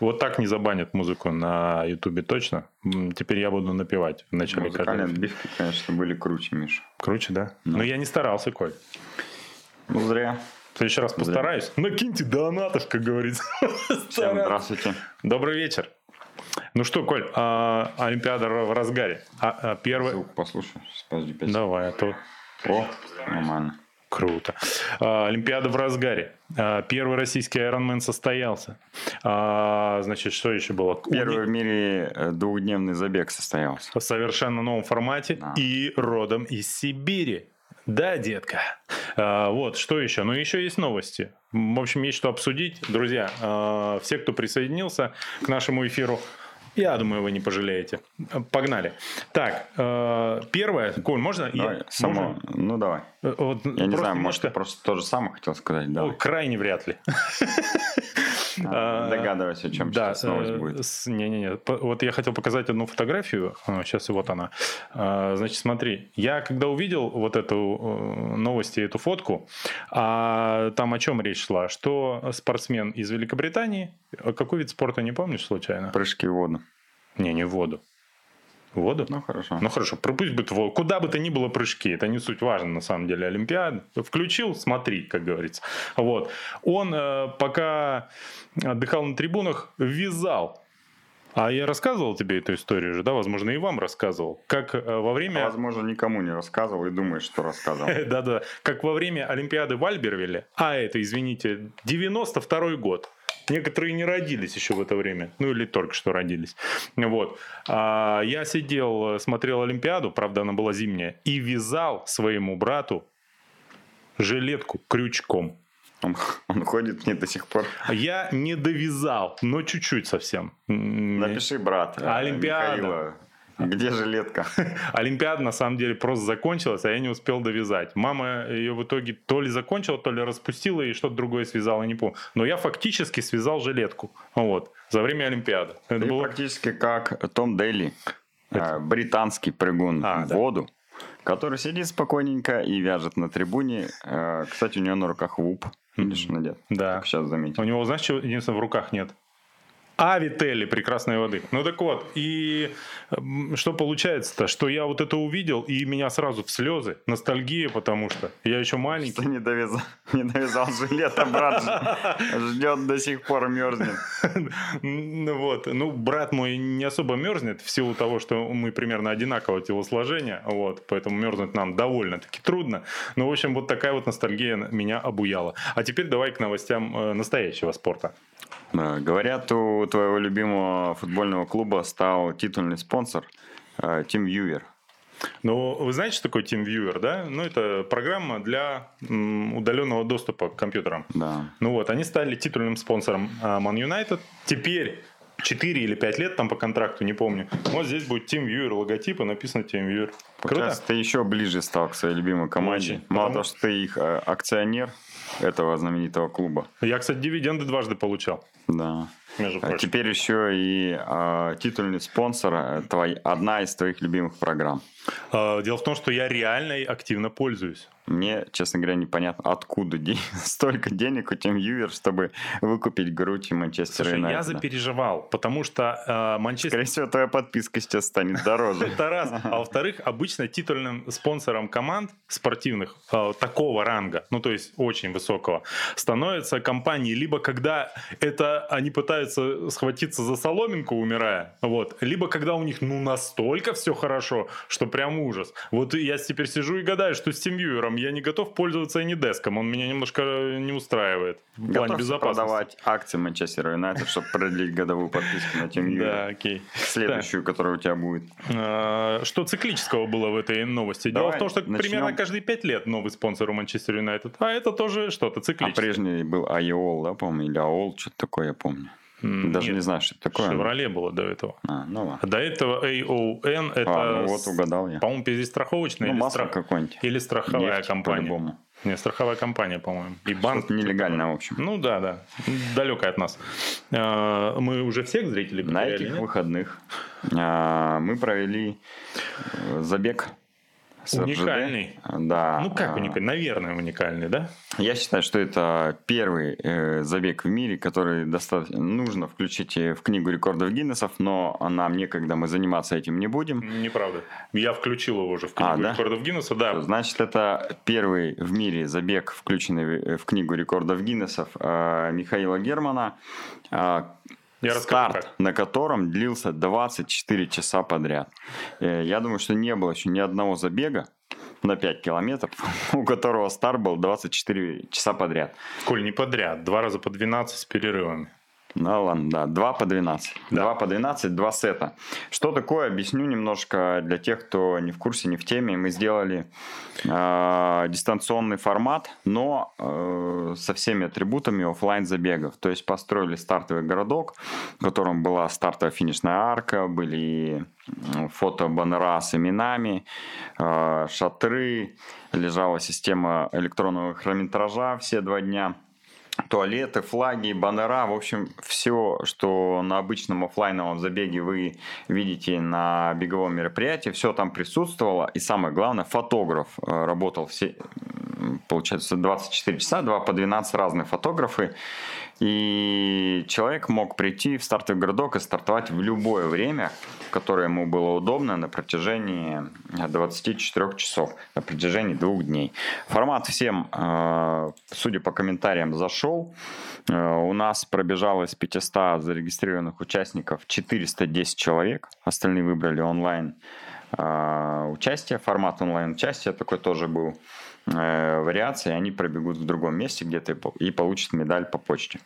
Вот так не забанят музыку на Ютубе точно. Теперь я буду напевать в начале Музыкальные каждого. отбивки, конечно, были круче, Миша. Круче, да? Ну. Но я не старался, Коль. Ну, зря. В следующий раз постараюсь. Накиньте донатов, как говорится. Всем здравствуйте. Добрый вечер. Ну что, Коль, а, Олимпиада в разгаре. А, а, первый... Звук послушай. Подожди. Давай, а то О, нормально. Круто. А, Олимпиада в разгаре. А, Первый российский Ironman состоялся. А, Значит, что еще было? Первый в мире э, двухдневный забег состоялся. в совершенно новом формате Да. и родом из Сибири. Да, детка. А, вот, что еще? Ну, еще есть новости. В общем, есть что обсудить. Друзья, а, все, кто присоединился к нашему эфиру, я думаю, вы не пожалеете. Погнали. Так, первое. Коль, можно? Я- Давай, само, можно? ну давай. Э, вот Я не знаю, может, немножко- ты просто то же самое хотел сказать. О, Давай. крайне вряд ли. А, А, Догадывайся, о чем Да, сейчас новость э, будет. с- Не-не-не. Вот я хотел показать одну фотографию. Сейчас и вот она. А, Значит, смотри. Я когда увидел вот эту э, новость и эту фотку, а там о чем речь шла? Что спортсмен из Великобритании, э, какой вид спорта, не помнишь случайно? Прыжки в воду. Не, не в воду. Воду? Ну, хорошо. Ну хорошо, пусть будет в- куда бы то ни было прыжки, это не суть важно на самом деле. Олимпиада включил, смотри, как говорится. Вот он э, пока отдыхал на трибунах, вязал. А я рассказывал тебе эту историю же, да, возможно, и вам рассказывал, как э, во время Возможно, никому не рассказывал и думаешь, что рассказывал. да-да, как во время Олимпиады в Альбервилле, а это, извините, 92 год. Некоторые не родились еще в это время, ну или только что родились. Вот. А я сидел, э, смотрел Олимпиаду, правда, она была зимняя, и вязал своему брату жилетку крючком. Он, он ходит мне до сих пор. Я не довязал, но чуть-чуть совсем. Напиши, брат. э, Олимпиада. Михаила, Где жилетка? Олимпиада на самом деле просто закончилась, а я не успел довязать. Мама ее в итоге то ли закончила, то ли распустила и что-то другое связала, не помню. Но я фактически связал жилетку. Вот. За время Олимпиады. Это Ты было... практически как Том Дейли, э, британский прыгун А, в да. воду, который сидит спокойненько и вяжет на трибуне. Э, Кстати, у него на руках луп. Видишь, надет. Да. Как сейчас заметил. У него, знаешь, чего единственное в руках нет? А Вителли прекрасной воды. Ну так вот, и что получается-то, что я вот это увидел, и меня сразу в слезы, ностальгия, потому что я еще маленький. Что не довязал, не довязал жилет, а брат ждет до сих пор мерзнет. Ну вот, ну брат мой не особо мерзнет в силу того, что мы примерно одинакового телосложения, вот, поэтому мерзнуть нам довольно-таки трудно. Ну, в общем, вот такая вот ностальгия меня обуяла. А теперь давай к новостям э, настоящего спорта. Да, Говорят, у твоего любимого футбольного клуба стал титульный спонсор э, Тим Вьюер. Ну, вы знаете, что такое TeamViewer, да? Ну, это программа для удаленного доступа к компьютерам. Да. Ну вот, они стали титульным спонсором а, Man United. Теперь 4 или 5 лет там по контракту, не помню. Вот здесь будет TeamViewer логотип и написано TeamViewer. Круто? Получается, ты еще ближе стал к своей любимой команде. Очень. Мало Потому- того, что ты их э, акционер этого знаменитого клуба. Я, кстати, дивиденды дважды получал, Да. Между А прочим. теперь еще и э, титульный спонсор, э, твой, одна из твоих любимых программ. А, Дело в том, что я реально и активно пользуюсь. Мне, честно говоря, непонятно, откуда де- столько денег у Вьюер, чтобы выкупить грудь и Манчестер Слушай, я Юнайтед. запереживал, потому что Манчестер... Скорее всего, твоя подписка сейчас станет дороже. Это раз. А во-вторых, обычно титульным спонсором команд спортивных э, такого ранга, ну то есть очень высокого, становятся компании либо когда это они пытаются схватиться за соломинку, умирая, вот, либо когда у них ну настолько все хорошо, что прям ужас. Вот я теперь сижу и гадаю, что с TeamViewer я не готов пользоваться и не деском, он меня немножко не устраивает в плане безопасности. продавать акции Манчестер Юнайтед, чтобы продлить годовую подписку на Тим Да, окей. Следующую, которая у тебя будет. А, Что циклического было в этой новости? Дело в том, что примерно каждые пять лет новый спонсор у Манчестер Юнайтед. А это тоже что-то А циклическое. прежний был Айол, да, по-моему, или Аол, что-то такое, я помню. Даже нет, не знаю, что это такое. Шевроле было до этого. А, ну ладно. До этого AON это, А, ну вот угадал я. по-моему, перезастраховочная Ну, или, масло страх- или страховая Нефть, компания. по-любому. Не, страховая компания, по-моему. И банк. Что-то нелегальное, в общем. Ну да, да. Далекая от нас. А, Мы уже всех зрителей На этих нет? выходных а, мы провели э, забег с РЖД. Уникальный. Да. Ну как А, уникальный? Наверное, уникальный, да? Я считаю, что это первый э, забег в мире, который достаточно нужно включить э, в книгу рекордов Гиннесов, но нам некогда, мы заниматься этим не будем. Неправда. Я включил его уже в книгу А, да? рекордов Гиннесса, да. Значит, это первый в мире забег, включенный в- в книгу рекордов Гиннесов э, Михаила Германа, э, Я расскажу, старт как. на котором длился 24 часа подряд. Э, Я думаю, что не было еще ни одного забега на 5 километров, у которого старт был 24 часа подряд. Коль, не подряд. Два раза по 12 с перерывами. Ну ладно, да, 2 по 12. Да. 2 по 12, 2 сета. Что такое, объясню немножко для тех, кто не в курсе, не в теме. Мы сделали э, дистанционный формат, но э, со всеми атрибутами оффлайн забегов. То есть построили стартовый городок, в котором была стартовая финишная арка, были м, фото-баннера с именами, э, шатры, лежала система электронного хронометража все два дня туалеты, флаги, баннера, в общем, все, что на обычном оффлайновом забеге вы видите на беговом мероприятии, все там присутствовало. И самое главное, фотограф э, работал все, получается, 24 часа, 2 по 12 разные фотографы. И человек мог прийти в стартовый городок и стартовать в любое время, которое ему было удобно на протяжении 24 часов, на протяжении двух дней. Формат всем, э, судя по комментариям, зашел. Э, У нас пробежало из 500 зарегистрированных участников 410 человек. Остальные выбрали онлайн э, участие, формат онлайн участия такой тоже был э, вариации, они пробегут в другом месте где-то и по- и получат медаль по почте.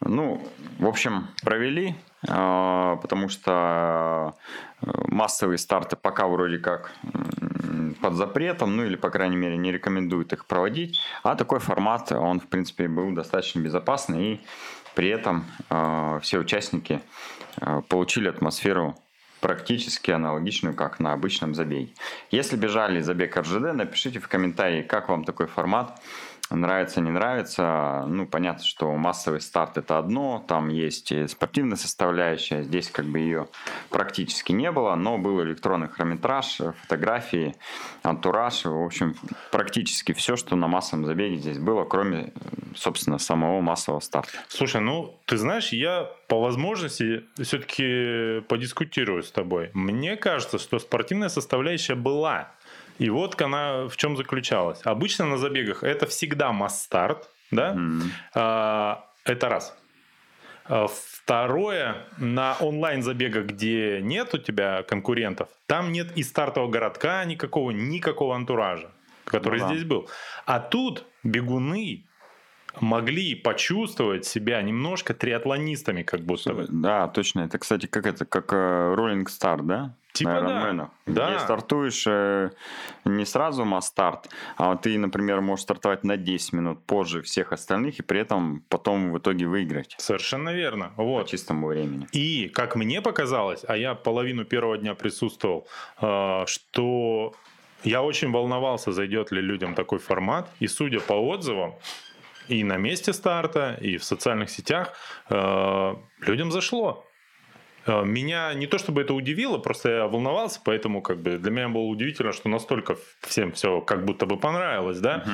Ну, в общем, провели, э, потому что э, массовые старты пока вроде как под запретом, ну или, по крайней мере, не рекомендуют их проводить. А такой формат, он, в принципе, был достаточно безопасный, и при этом все участники получили атмосферу практически аналогичную, как на обычном забеге. Если бежали забег РЖД, напишите в комментарии, как вам такой формат, нравится, не нравится. Ну, понятно, что массовый старт это одно, там есть спортивная составляющая, здесь как бы ее практически не было, но был электронный хронометраж, фотографии, антураж, в общем, практически все, что на массовом забеге здесь было, кроме, собственно, самого массового старта. Слушай, ну, ты знаешь, я по возможности все-таки подискутирую с тобой. Мне кажется, что спортивная составляющая была. И вот она в чем заключалась. Обычно на забегах это всегда масс-старт, да? А, Это раз. А, Второе, на онлайн-забегах, где нет у тебя конкурентов, там нет и стартового городка никакого, никакого антуража, который Ну да. здесь был. А тут бегуны могли почувствовать себя немножко триатлонистами, как будто бы. Да, точно. Это, кстати, как это, как э, Rolling Star, да? Типа На да. Ironman'ах. Да. Где стартуешь э, не сразу масс-старт, а ты, например, можешь стартовать на 10 минут позже всех остальных и при этом потом в итоге выиграть Совершенно верно. по Вот. чистому времени. И, как мне показалось, а я половину первого дня присутствовал, э, что я очень волновался, зайдет ли людям такой формат. И судя по отзывам, и на месте старта, и в социальных сетях, э, людям зашло. Э, Меня не то чтобы это удивило, просто я волновался, поэтому как бы для меня было удивительно, что настолько всем все как будто бы понравилось, да,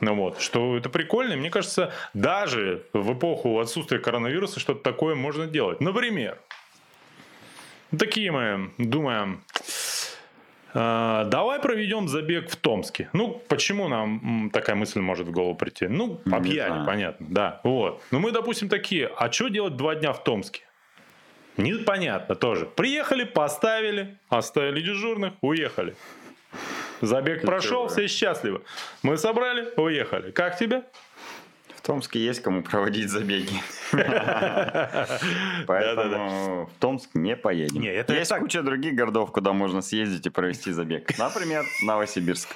ну вот, что это прикольно. И мне кажется, даже в эпоху отсутствия коронавируса что-то такое можно делать. Например, такие мы думаем, «А, давай проведем забег в Томске. Ну, почему нам такая мысль может в голову прийти? Ну, по пьяни, понятно, да. Вот. Ну, мы, допустим, такие, а что делать два дня в Томске? Непонятно тоже. Приехали, поставили, оставили дежурных, уехали. Забег Ты прошел, чё, все счастливы. Мы собрали, уехали. Как тебе? Томске есть кому проводить забеги. Поэтому в Томск не поедем. Это есть куча других городов, куда можно съездить и провести забег. Например, Новосибирск.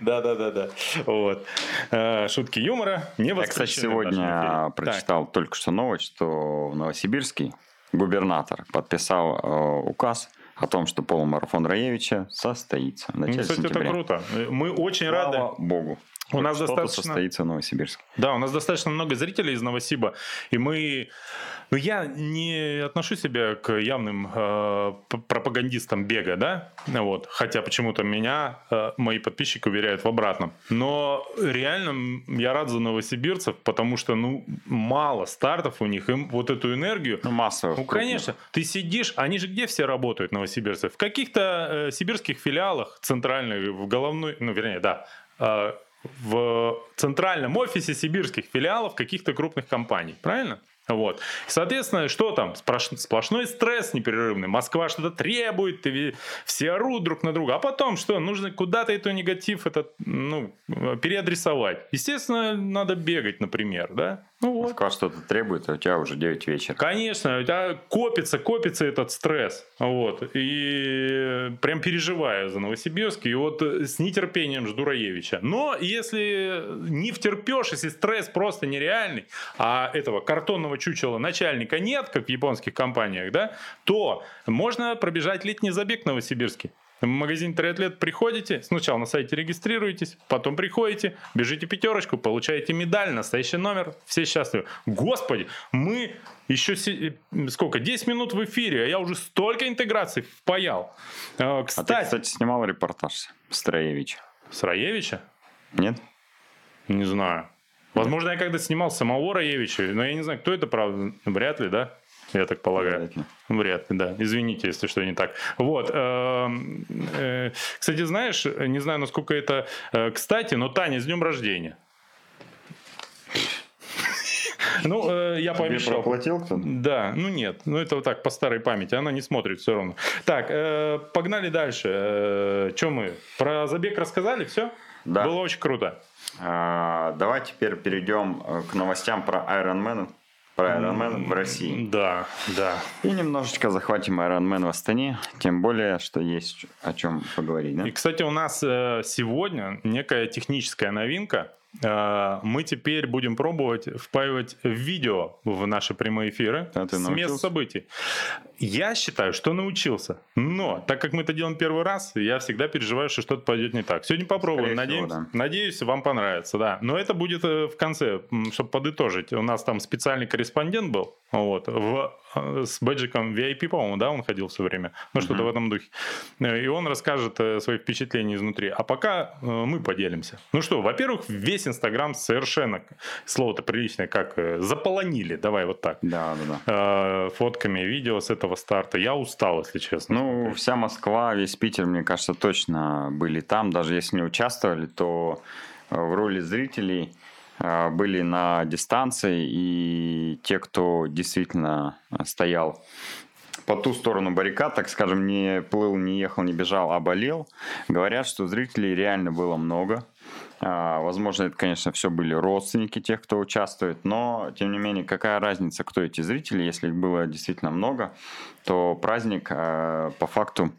Да, да, да, да. Вот. Э, Шутки юмора не Я, кстати, сегодня прочитал только что новость, что в Новосибирске губернатор подписал э, указ о том, что полумарафон Раевича состоится в. Ну, начале кстати, это сентября. круто. Мы очень Слава рады. богу. У нас достаточно... состоится в Новосибирске. Да, у нас достаточно много зрителей из Новосиба, и мы... Ну, я не отношу себя к явным э, пропагандистам бега, да, вот, хотя почему-то меня э, мои подписчики уверяют в обратном. Но реально я рад за новосибирцев, потому что, ну, мало стартов у них, им вот эту энергию Ну, массово. ну, конечно. Ты сидишь, они же где все работают, новосибирцы? В каких-то э, сибирских филиалах центральных, в головной, ну, вернее, да, э, в центральном офисе сибирских филиалов каких-то крупных компаний, правильно? Вот. Соответственно, что там? Сплош- Сплошной стресс непрерывный. Москва что-то требует, ты все орут друг на друга. А потом что? Нужно куда-то этот негатив этот, ну, переадресовать. Естественно, надо бегать, например, да? Ну вот. Москва что-то требует, а у тебя уже 9 вечера. Конечно, у тебя копится, копится этот стресс. Вот. И прям переживаю за Новосибирск. И вот с нетерпением жду Раевича. Но если не втерпешь, если стресс просто нереальный, а этого картонного чучела начальника нет, как в японских компаниях, да, то можно пробежать летний забег в Новосибирске. В магазин триатлет приходите, сначала на сайте регистрируетесь, потом приходите, бежите пятерочку, получаете медаль, настоящий номер, все счастливы. Господи, мы еще се- э, сколько, 10 минут в эфире, а я уже столько интеграций впаял. Э, А ты, Кстати, кстати, снимал репортаж с Троевича? с Раевича? Нет? Не знаю. Возможно, я когда снимал самого Раевича, но я не знаю, кто это, правда, вряд ли, да? Я так полагаю. Вряд ли. Вряд ли, да. Извините, если что не так. Вот. эм, э, Кстати, знаешь, не знаю, насколько это э, кстати, но Таня, с днем рождения. Ну, э, я пообещал. проплатил кто-то? Да, ну нет, ну это вот так по старой памяти, она не смотрит все равно. Так, э, погнали дальше. Чем мы? Про забег рассказали, все? Да. Было очень круто. А, давай теперь перейдем э, к новостям про Ironman, про Ironman в России. Да, да. И немножечко захватим Ironman в Астане, тем более, что есть о чем поговорить, да? И, кстати, у нас э, сегодня некая техническая новинка. Э, Мы теперь будем пробовать впаивать видео в наши прямые эфиры А с мест событий. Я считаю, что научился. Но так как мы это делаем первый раз, я всегда переживаю, что что-то пойдет не так. Сегодня попробуем. Скорее всего, Надеюсь, да. надеюсь, вам понравится. Да. Но это будет э, в конце, чтобы подытожить. У нас там специальный корреспондент был вот, в, с бэджиком VIP, по-моему, да, он ходил все время. Ну, что-то Мгм. в этом духе. Э, И он расскажет э, свои впечатления изнутри. А пока э, мы поделимся. Ну что, во-первых, весь Инстаграм совершенно, слово-то приличное, как э, заполонили, давай вот так, Да, да, да. э, фотками, видео с этого старта. Я устал, если честно. Ну, вся Москва, весь Питер, мне кажется, точно были там. Даже если не участвовали, то э, в роли зрителей э, были на дистанции. И те, кто действительно э, стоял по ту сторону баррикад, так скажем, не плыл, не ехал, не бежал, а болел, говорят, что зрителей реально было много. А, Возможно, это, конечно, все были родственники тех, кто участвует, но, тем не менее, какая разница, кто эти зрители, если их было действительно много, то праздник по факту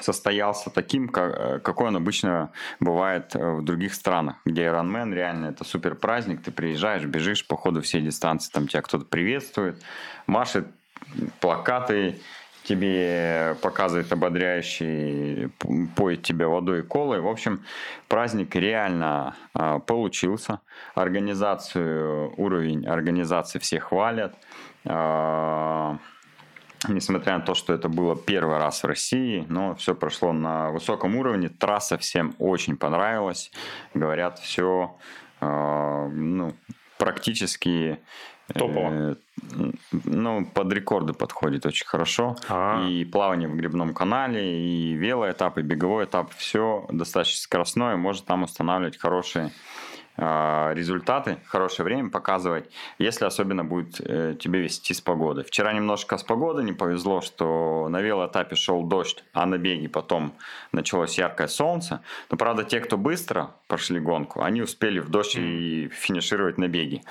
состоялся таким, ка- э, какой он обычно бывает э, в других странах, где Ironman реально это супер праздник, ты приезжаешь, бежишь по ходу всей дистанции, там тебя кто-то приветствует, машет плакаты, тебе показывает ободряющий, поет тебя водой и колой. В общем, праздник реально а, получился. Организацию, уровень организации все хвалят. А, Несмотря на то, что это было первый раз в России, но все прошло на высоком уровне. Трасса всем очень понравилась. Говорят, все ну, практически Топово. э, ну, под рекорды подходит очень хорошо. А. И плавание в грибном канале, и велоэтап, и беговой этап. Все достаточно скоростное, может там устанавливать хорошие результаты, хорошее время показывать, если особенно будет э, тебе вести с погодой. Вчера немножко с погодой не повезло, что на велоэтапе шел дождь, а на беге потом началось яркое солнце. Но, правда, те, кто быстро прошли гонку, они успели в дождь и финишировать на беге.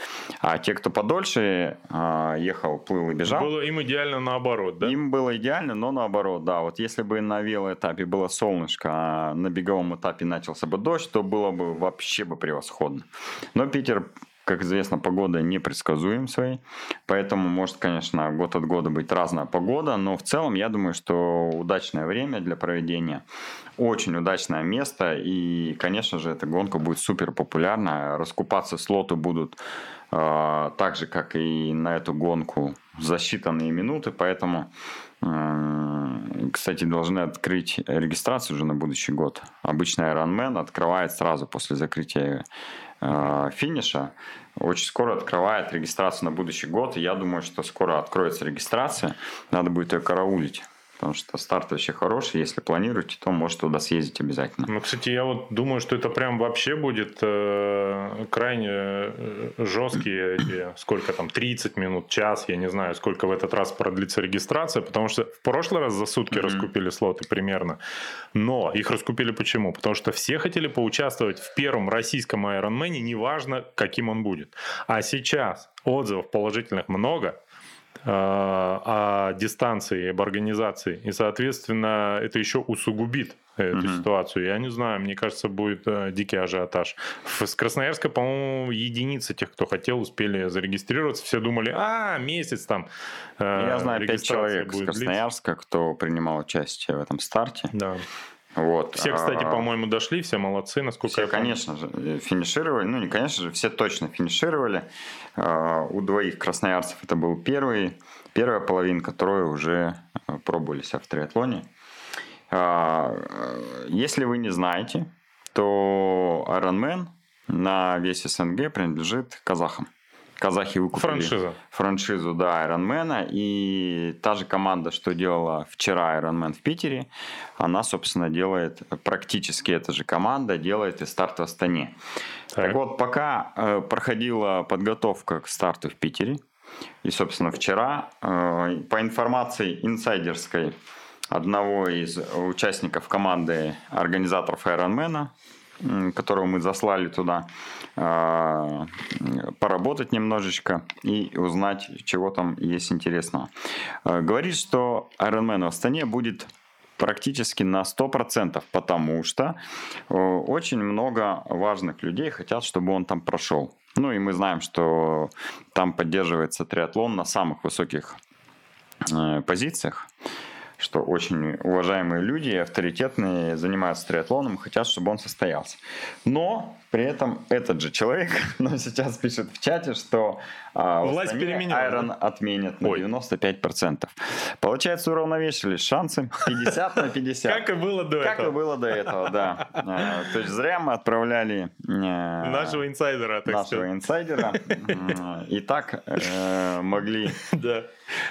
А те, кто подольше а, ехал, плыл и бежал, Было им идеально наоборот, да? им было идеально, но наоборот, да. Вот если бы на велоэтапе было солнышко, а на беговом этапе начался бы дождь, то было бы вообще бы превосходно. Но Питер как известно, погода непредсказуем своей, поэтому может, конечно, год от года быть разная погода, но в целом я думаю, что удачное время для проведения, очень удачное место, и, конечно же, эта гонка будет супер популярна, раскупаться слоты будут э, так же, как и на эту гонку за считанные минуты, поэтому кстати, должны открыть регистрацию уже на будущий год. Обычно Ironman открывает сразу после закрытия финиша. Очень скоро открывает регистрацию на будущий год. И я думаю, что скоро откроется регистрация. Надо будет ее караулить потому что старт вообще хороший. Если планируете, то можете туда съездить обязательно. Ну, кстати, я вот думаю, что это прям вообще будет э, крайне э, жесткие, эти, сколько там, 30 минут, час, я не знаю, сколько в этот раз продлится регистрация, потому что в прошлый раз за сутки mm-hmm. раскупили слоты примерно. Но их раскупили почему? Потому что все хотели поучаствовать в первом российском Ironman, неважно, каким он будет. А сейчас отзывов положительных много, о дистанции, об организации. И, соответственно, это еще усугубит эту угу. ситуацию. Я не знаю, мне кажется, будет э, дикий ажиотаж. С Красноярска, по-моему, единицы тех, кто хотел, успели зарегистрироваться. Все думали, а, месяц там. Э, Я знаю пять человек с Красноярска, длиться. кто принимал участие в этом старте. Да. Вот. Все, кстати, а, по-моему, дошли, все молодцы, насколько все, я помню. конечно же, э, финишировали. Ну, не конечно же, все точно финишировали. А, у двоих красноярцев это был первый, первая половинка, трое уже э, пробовали себя в триатлоне. А, э, если вы не знаете, то Ironman на весь СНГ принадлежит казахам казахи выкупили Франшиза. франшизу да, Ironman. И та же команда, что делала вчера Ironman в Питере, она, собственно, делает практически эта же команда, делает и старт в Астане. Так, так вот, пока э, проходила подготовка к старту в Питере, и, собственно, вчера, э, по информации инсайдерской одного из участников команды организаторов Ironman, которого мы заслали туда, а, поработать немножечко и узнать, чего там есть интересного. А, говорит, что Ironman в Астане будет практически на 100%, потому что очень много важных людей хотят, чтобы он там прошел. Ну и мы знаем, что там поддерживается триатлон на самых высоких э, позициях что очень уважаемые люди, авторитетные, занимаются триатлоном, хотят, чтобы он состоялся. Но при этом этот же человек нам сейчас пишет в чате, что а, Власть Айрон отменят на Ой. 95%. Получается, уравновешивались шансы 50 на 50. Как и было до этого. Как и было до этого, да. А, то есть зря мы отправляли... Э, нашего инсайдера, так Нашего инсайдера. И так э, могли... Да.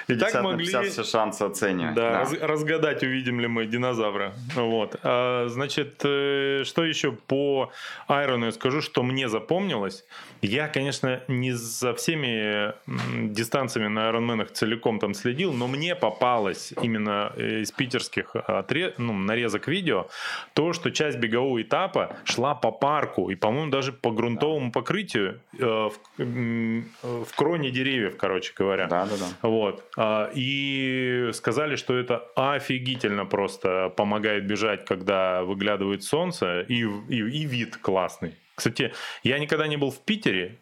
И так могли 50 все шансы оценивать. Да, да. разгадать, увидим ли мы динозавра. Вот. А, значит, э, что еще по Айрону я скажу, что мне запомнилось. Я, конечно, не за всеми дистанциями на Ironman целиком там следил, но мне попалось именно э, из питерских отрез... ну, нарезок видео то, что часть бегового этапа шла по парку и, по-моему, даже по грунтовому покрытию э, в, в кроне деревьев, короче говоря. Да, да, да. Вот. А, и сказали, что это офигительно просто помогает бежать, когда выглядывает солнце, и, и, и вид классный. Кстати, я никогда не был в Питере,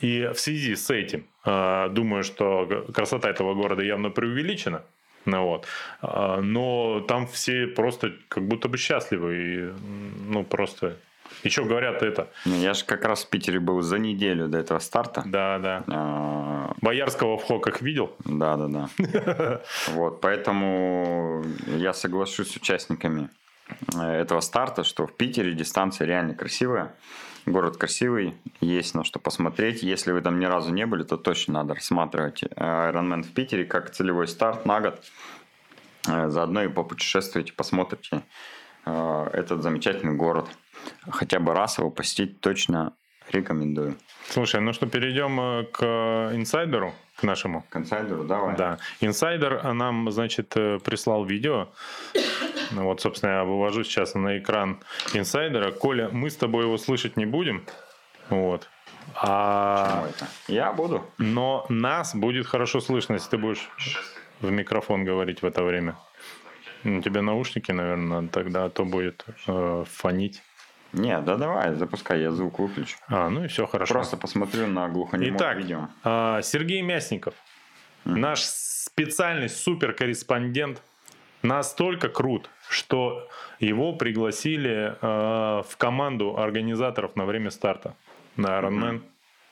и в связи с этим э, думаю, что красота этого города явно преувеличена. Ну, вот. Э, но там все просто как будто бы счастливы. И, ну, просто еще говорят это. Ну, я же как раз в Питере был за неделю до этого старта. Да, да. А... Боярского в Хоках видел? Да, да, да. Вот, поэтому я соглашусь с участниками э, этого старта, что в Питере дистанция реально красивая. Город красивый, есть на что посмотреть. Если вы там ни разу не были, то точно надо рассматривать э, Ironman в Питере как целевой старт на год. Э, заодно и попутешествуйте, посмотрите э, этот замечательный город. Хотя бы раз его посетить точно рекомендую. Слушай, ну что, перейдем к инсайдеру, к нашему. К инсайдеру, давай. Да. Инсайдер нам, значит, прислал видео ну вот, собственно, я вывожу сейчас на экран инсайдера. Коля, мы с тобой его слышать не будем. Вот. А... это? Я буду. Но нас будет хорошо слышно, если ты будешь в микрофон говорить в это время. У тебя наушники, наверное, надо тогда, а то будет э, фонить. Не, да давай, запускай, я звук выключу. А, ну и все хорошо. Просто посмотрю на глухонемое Итак, видео. а, Сергей Мясников, наш специальный суперкорреспондент, настолько крут, что его пригласили а, в команду организаторов на время старта на Ironman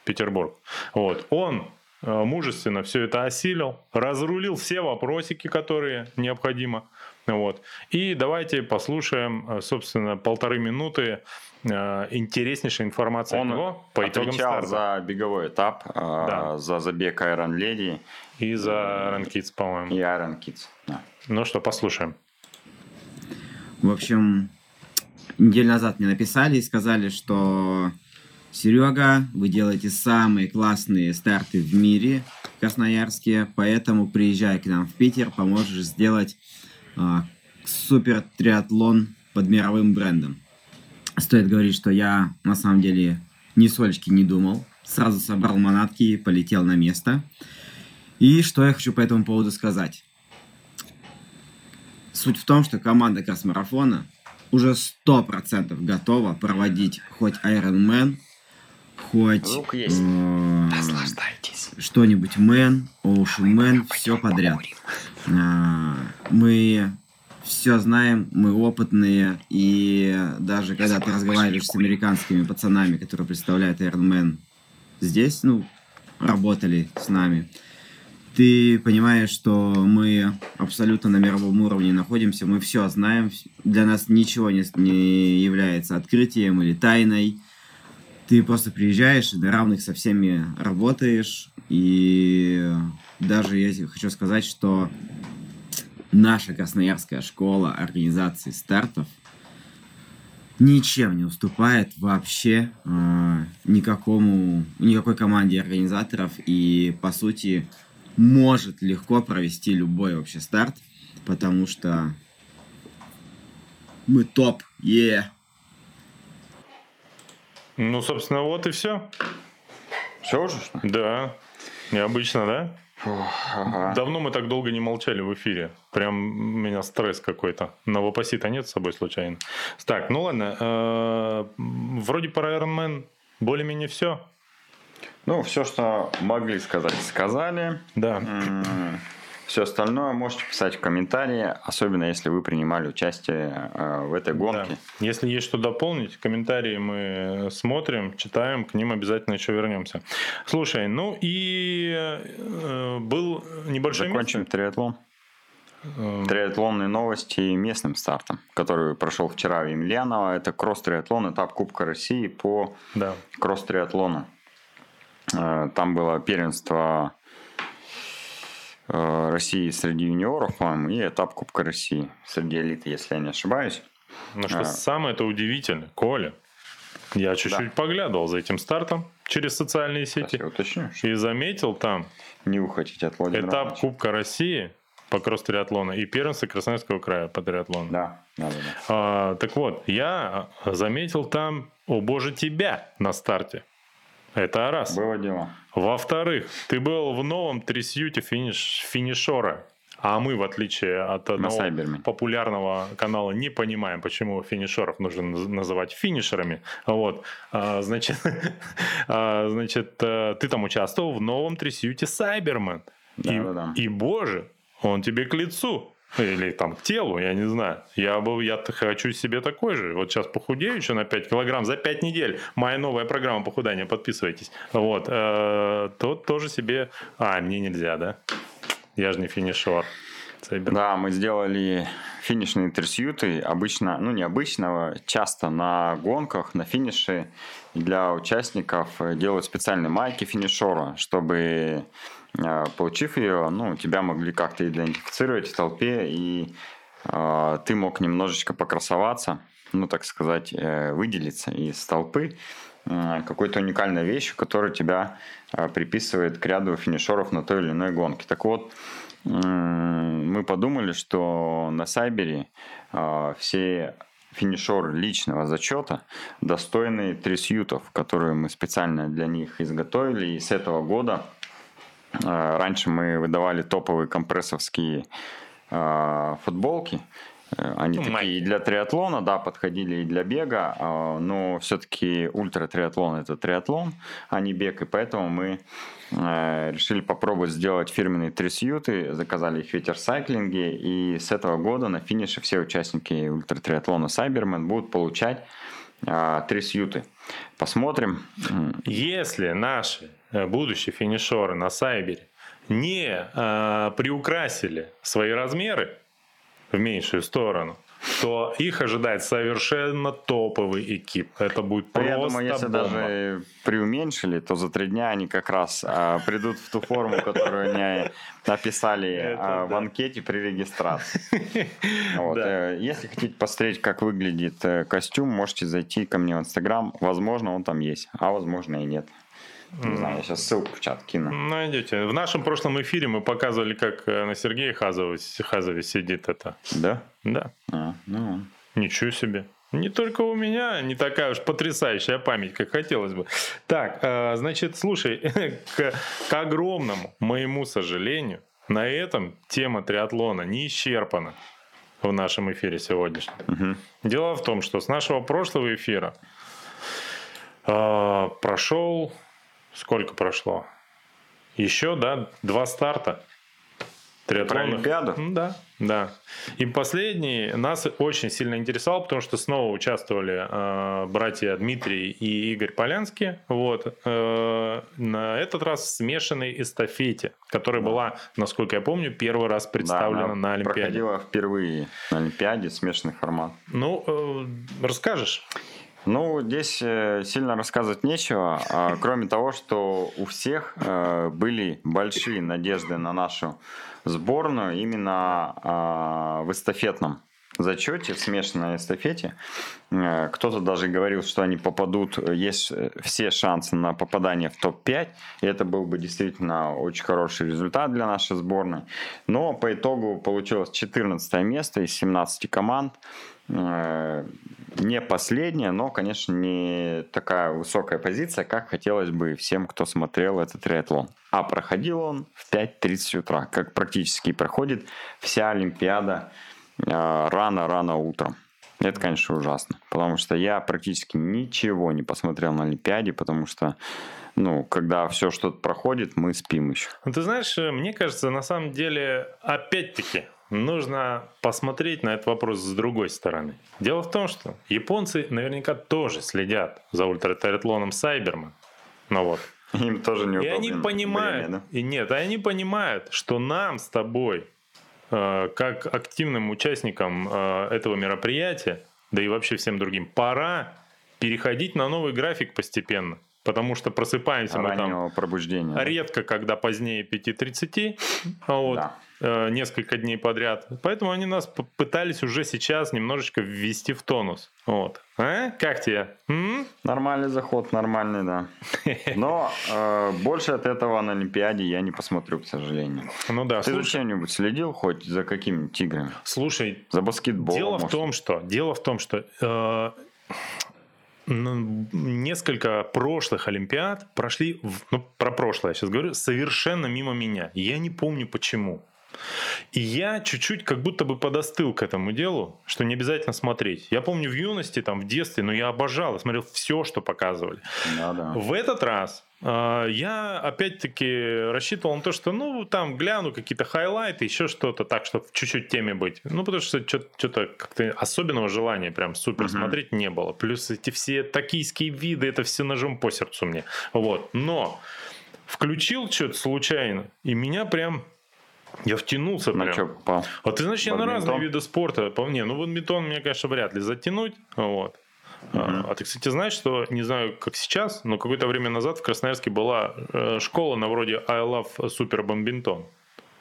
Петербург. Вот. Он а, мужественно все это осилил, разрулил все вопросики, которые необходимо. Вот. И давайте послушаем, а, собственно, полторы минуты а, интереснейшей информации Он от него по итогам старта. за беговой этап, а, Да. за забег Iron Lady И за Iron Kids, по-моему. и Iron Kids. Да. Ну что, послушаем. В общем, неделю назад мне написали и сказали, что Серега, вы делаете самые классные старты в мире красноярские, поэтому приезжай к нам в Питер, поможешь сделать а, супер триатлон под мировым брендом. Стоит говорить, что я на самом деле ни сольчки не думал. Сразу собрал манатки и полетел на место. И что я хочу по этому поводу сказать. Суть в том, что команда Красмарафона уже 100% готова проводить хоть Ironman, хоть Звук есть. э, Наслаждайтесь. что-нибудь Man, Ocean Man, все подряд. А, Мы все знаем, мы опытные, и даже когда ты разговариваешь с американскими пацанами, которые представляют Ironman здесь, ну, работали с нами, ты понимаешь, что мы абсолютно на мировом уровне находимся, мы все знаем, для нас ничего не, не является открытием или тайной. Ты просто приезжаешь и на равных со всеми работаешь. И даже я хочу сказать, что наша Красноярская школа организации стартов ничем не уступает вообще э, никакому, никакой команде организаторов и, по сути, может легко провести любой вообще старт, потому что мы топ, е Ну, собственно, вот и все. Все уже, что? Да. Необычно, да? Фух, ага. Давно мы так долго не молчали в эфире. Прям у меня стресс какой-то. Новопосита нет с собой случайно. Так, ну ладно. э, Вроде про Iron Man более-менее все. Ну, все, что могли сказать, сказали. Да. Все остальное можете писать в комментарии, особенно если вы принимали участие э, в этой гонке. Да. Если есть что дополнить, комментарии мы смотрим, читаем, к ним обязательно еще вернемся. Слушай, ну и э, был небольшой Закончим триатлон. Э, Триатлонные новости местным стартом, который прошел вчера в Емельяново. Это кросс-триатлон, этап Кубка России по Да. кросс-триатлону. Э, Там было первенство э, России среди юниоров, по-моему, и этап Кубка России среди элиты, если я не ошибаюсь. Ну что А. самое это удивительное, Коля, я чуть-чуть Да. поглядывал за этим стартом через социальные сети уточню, и заметил там не вы хотите от Владимира этап Ивановича. Кубка России по кросс-триатлону и первенство Красноярского края по триатлону. Да, да, да. да. А, так вот, я заметил там, о боже, тебя на старте. Это раз. Было дело. Во-вторых, ты был в новом трясюте финиш, финишора. А мы, в отличие от одного популярного канала, не понимаем, почему финишеров нужно наз- называть финишерами. Вот. А, значит, а, значит, э, ты там участвовал в новом трясюте Сайбермен. и, Да-да-да. и, боже, он тебе к лицу. Или там к телу, я не знаю. Я бы, я хочу себе такой же. Вот сейчас похудею еще на 5 килограмм за 5 недель. Моя новая программа похудания, подписывайтесь. Вот. э, То тоже себе... А, мне нельзя, да? Я же не финишер. Сайбер. Да, мы сделали финишные трясюты. Обычно, ну необычного, часто на гонках, на финише для участников э, делают специальные майки финишера, чтобы, получив ее, ну, тебя могли как-то идентифицировать в толпе, и э, ты мог немножечко покрасоваться, ну, так сказать, э, выделиться из толпы э, какой-то уникальной вещью, которая тебя э, приписывает к ряду финишеров на той или иной гонке. Так вот, м, мы подумали, что на Сайбере э, все финишеры личного зачета достойны трисьютов, которые мы специально для них изготовили. И с этого года э, раньше мы выдавали топовые компрессовские э, футболки. Э, они Ну, такие майки. и для триатлона, да, подходили и для бега, но все-таки ультра-триатлон это триатлон, а не бег, и поэтому мы э, решили попробовать сделать фирменные трясьюты, заказали их в ветер сайклинге, и с этого года на финише все участники ультра-триатлона Сайбермен будут получать трясьюты. Посмотрим. Если наши э, будущие финишеры на Сайбере не э, приукрасили свои размеры в меньшую сторону, то их ожидает совершенно топовый экип. Это будет Ну, просто Я думаю, если бомба. даже преуменьшили, то за три дня они как раз а, придут в ту форму, которую они написали Это а, в анкете при регистрации. Вот, Да. э, Если хотите посмотреть, как выглядит э, костюм, можете зайти ко мне в Инстаграм. Возможно, он там есть, а возможно и нет. Не знаю, я сейчас ссылку в чат кину. Найдете. В нашем прошлом эфире мы показывали, как э, на Сергее Хазове, Хазове сидит это. Да? Да, А, ну, ничего себе. Не только у меня не такая уж потрясающая память, как хотелось бы. Так, э, значит, слушай, к, к огромному моему сожалению, на этом тема триатлона не исчерпана в нашем эфире сегодняшнем. мгм. Дело в том, что с нашего прошлого эфира э, прошел... Сколько прошло? Еще, да, два старта. Про триатлонных. Олимпиаду? Да, да. И последний нас очень сильно интересовал, потому что снова участвовали э, братья Дмитрий и Игорь Полянский. Вот. Э, на этот раз в смешанной эстафете, которая была, насколько я помню, первый раз представлена Да, на Олимпиаде. Проходила впервые на Олимпиаде, смешанный формат. Ну, э, расскажешь? Ну, здесь э, сильно рассказывать нечего, а, кроме того, что у всех э, были большие надежды на нашу сборную именно а, в эстафетном зачете, в смешанной эстафете. Э, Кто-то даже говорил, что они попадут, э, есть э, все шансы на попадание в топ-5, и это был бы действительно очень хороший результат для нашей сборной. Но по итогу получилось 14 место из 17 команд. Не последняя, но, конечно, не такая высокая позиция, как хотелось бы всем, кто смотрел этот триатлон. А проходил он в 5.30 утра, как практически проходит вся Олимпиада рано-рано утром. Это, конечно, ужасно, потому что я практически ничего не посмотрел на Олимпиаде, потому что, ну, когда все что-то проходит, мы спим еще. Ну, Ты знаешь, э, мне кажется, на самом деле, опять-таки, нужно посмотреть на этот вопрос с другой стороны. Дело в том, что японцы наверняка тоже следят за ультратриатлоном Сайберман. Ну вот. Им тоже И неудобно. они понимают, время, и нет, и они понимают, что нам с тобой, как активным участникам э, этого мероприятия, да и вообще всем другим, пора переходить на новый график постепенно. Потому что просыпаемся да? мы там Раннего пробуждения. редко, когда позднее 5.30, а вот, Да. э, несколько дней подряд. Поэтому они нас пытались уже сейчас немножечко ввести в тонус. Вот. А? Как тебе? М? Нормальный заход, нормальный, да. Но э, больше от этого на Олимпиаде я не посмотрю, к сожалению. Ну да, Ты за слушай, чем-нибудь следил хоть за какими тиграми? слушай, За баскетболом? Дело в может? том, что дело в том, что э, несколько прошлых Олимпиад прошли, ну про прошлое я сейчас говорю, совершенно мимо меня. Я не помню почему. И я чуть-чуть как будто бы подостыл к этому делу, что не обязательно смотреть. Я помню в юности, там, в детстве, но я обожал, я смотрел все, что показывали. Да, да. В этот раз я опять-таки рассчитывал на то, что ну там гляну какие-то хайлайты, еще что-то так, чтобы чуть-чуть теме быть. Ну потому что что-то как-то особенного желания прям супер Мгм. смотреть не было. Плюс эти все токийские виды, это все ножом по сердцу мне. Вот. Но включил что-то случайно, и меня прям я втянулся На прям. что попал? А ты знаешь, я на разные виды спорта. по- Не, ну бадминтон мне, конечно, вряд ли затянуть. Вот. А. А ты, кстати, знаешь, что, не знаю, как сейчас, но какое-то время назад в Красноярске была э, школа на вроде I Love Super Badminton.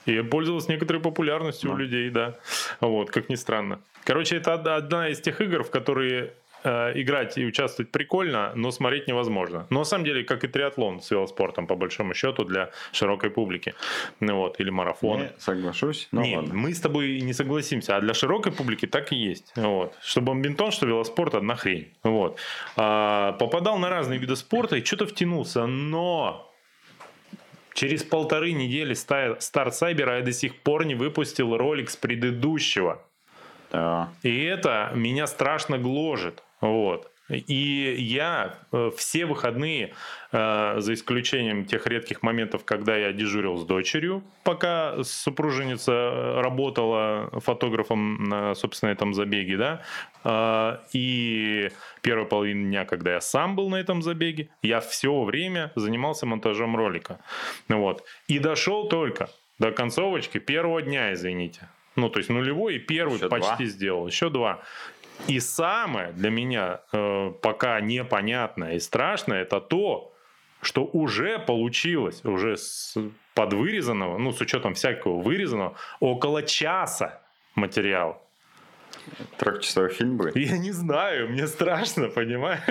И пользовалась некоторой популярностью у Да. людей, да. Вот, как ни странно. Короче, это од- одна из тех игр, в которые э, играть и участвовать прикольно, но смотреть невозможно. Но на самом деле, как и триатлон с велоспортом, по большому счету, для широкой публики. Ну, вот, или марафон. Не соглашусь. Ну, Не, ладно. мы с тобой не согласимся, а для широкой публики так и есть. Вот. Что бомбинтон, что велоспорт одна хрень. Вот. А, попадал на разные виды спорта и что-то втянулся, но через полторы недели ста- старт Сайбера я до сих пор не выпустил ролик с предыдущего. Да. И это меня страшно гложет. Вот. И я э, все выходные, э, за исключением тех редких моментов, когда я дежурил с дочерью, пока супруженица работала фотографом на, собственно, этом забеге, да, э, и первая половина дня, когда я сам был на этом забеге, я все время занимался монтажом ролика. Вот. И дошел только до концовочки первого дня, извините. Ну, то есть нулевой и первый Еще почти два? сделал. Еще два. И самое для меня э, пока непонятное и страшное, это то, что уже получилось, уже с подвырезанного, ну, с учетом всякого вырезанного, около часа материала. Трехчасовой фильм будет. Я не знаю, мне страшно, понимаешь?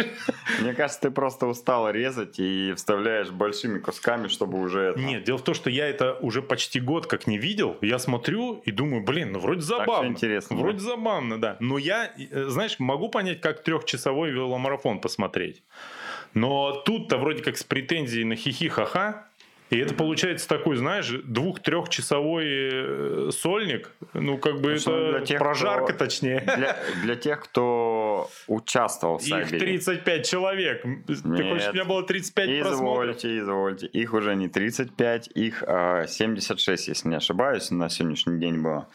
Мне кажется, ты просто устал резать и вставляешь большими кусками, чтобы уже... это- Нет, дело в том, что я это уже почти год как не видел. Я смотрю и думаю, блин, ну вроде забавно. интересно, Вроде да. забавно, да. Но я, э, знаешь, могу понять, как трехчасовой веломарафон посмотреть. Но тут-то вроде как с претензией на хихи-ха-ха. И это получается такой, знаешь, двух-трехчасовой э, сольник. Ну, как бы что это для тех, прожарка, кто- точнее. Для, для тех, кто участвовал в Их Сайбере. 35 человек. Ты Нет. хочешь, у меня было 35 просмотров? Извольте, извольте. Их уже не 35, их а, 76, если не ошибаюсь, на сегодняшний день было.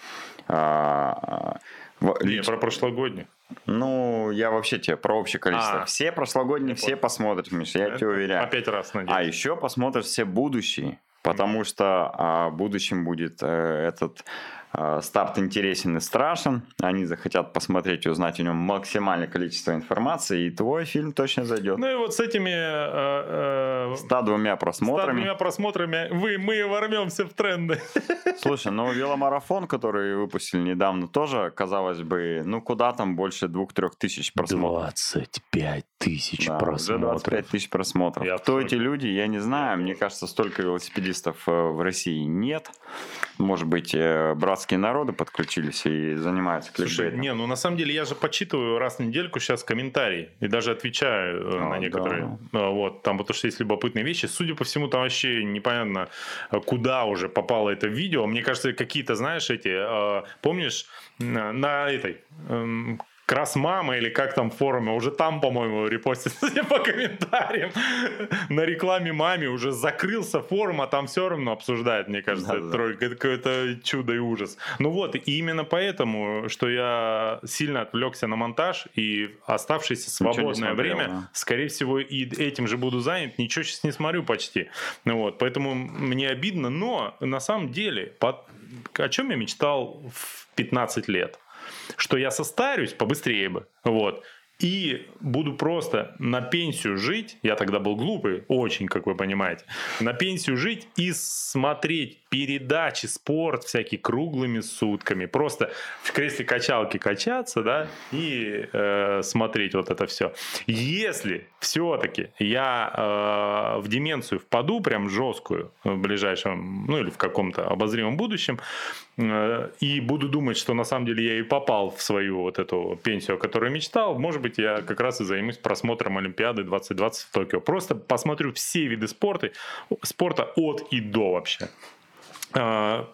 А, а, в- Не, лич- про прошлогодних. Ну, я вообще тебе про общее количество. А. все прошлогодние, все понял. посмотрят, Миш, я тебе уверяю. Опять раз, надеюсь. А еще посмотрят все будущие, потому что а, в будущем будет э, этот старт интересен и страшен. Они захотят посмотреть и узнать о нем максимальное количество информации, и твой фильм точно зайдет. Ну и вот с этими э, э, Ста двумя с просмотрами. двумя просмотрами вы, мы ворвемся в тренды. Слушай, ну веломарафон, который выпустили недавно, тоже, казалось бы, ну куда там больше двух-трех тысяч просмотров. 25 тысяч Да, уже 25 тысяч просмотров. Я Кто эти люди, я не знаю. Мне кажется, столько велосипедистов э, в России нет. Может быть, э, братские народы подключились и занимаются Слушай, кликбейтом. не, ну на самом деле я же почитываю раз в недельку сейчас комментарии и даже отвечаю э, А, на некоторые. А, Вот, там потому что есть любопытные вещи. Судя по всему, там вообще непонятно, куда уже попало это видео. Мне кажется, какие-то, знаешь, эти, э, помнишь, на, на этой эм, Крас мама или как там в форуме, уже там, по-моему, репостят судя по комментариям. На рекламе маме уже закрылся форум, а там все равно обсуждают, мне кажется, тройка. Это какое-то чудо и ужас. Ну вот, и именно поэтому, что я сильно отвлекся на монтаж, и оставшееся свободное смотрел, время, да. скорее всего, и этим же буду занят, ничего сейчас не смотрю почти. Ну вот, поэтому мне обидно, но на самом деле, по- о чем я мечтал в 15 лет? Что я состарюсь побыстрее бы, вот, и буду просто на пенсию жить, я тогда был глупый, очень, как вы понимаете, на пенсию жить и смотреть передачи, спорт всякие круглыми сутками, просто в кресле качалки качаться, да, и э, смотреть вот это все. Если все-таки я э, в деменцию впаду прям жесткую в ближайшем, ну или в каком-то обозримом будущем, э, и буду думать, что на самом деле я и попал в свою вот эту пенсию, о которой мечтал, может быть, я как раз и займусь просмотром Олимпиады 2020 в Токио. Просто посмотрю все виды спорта, спорта от и до вообще. А,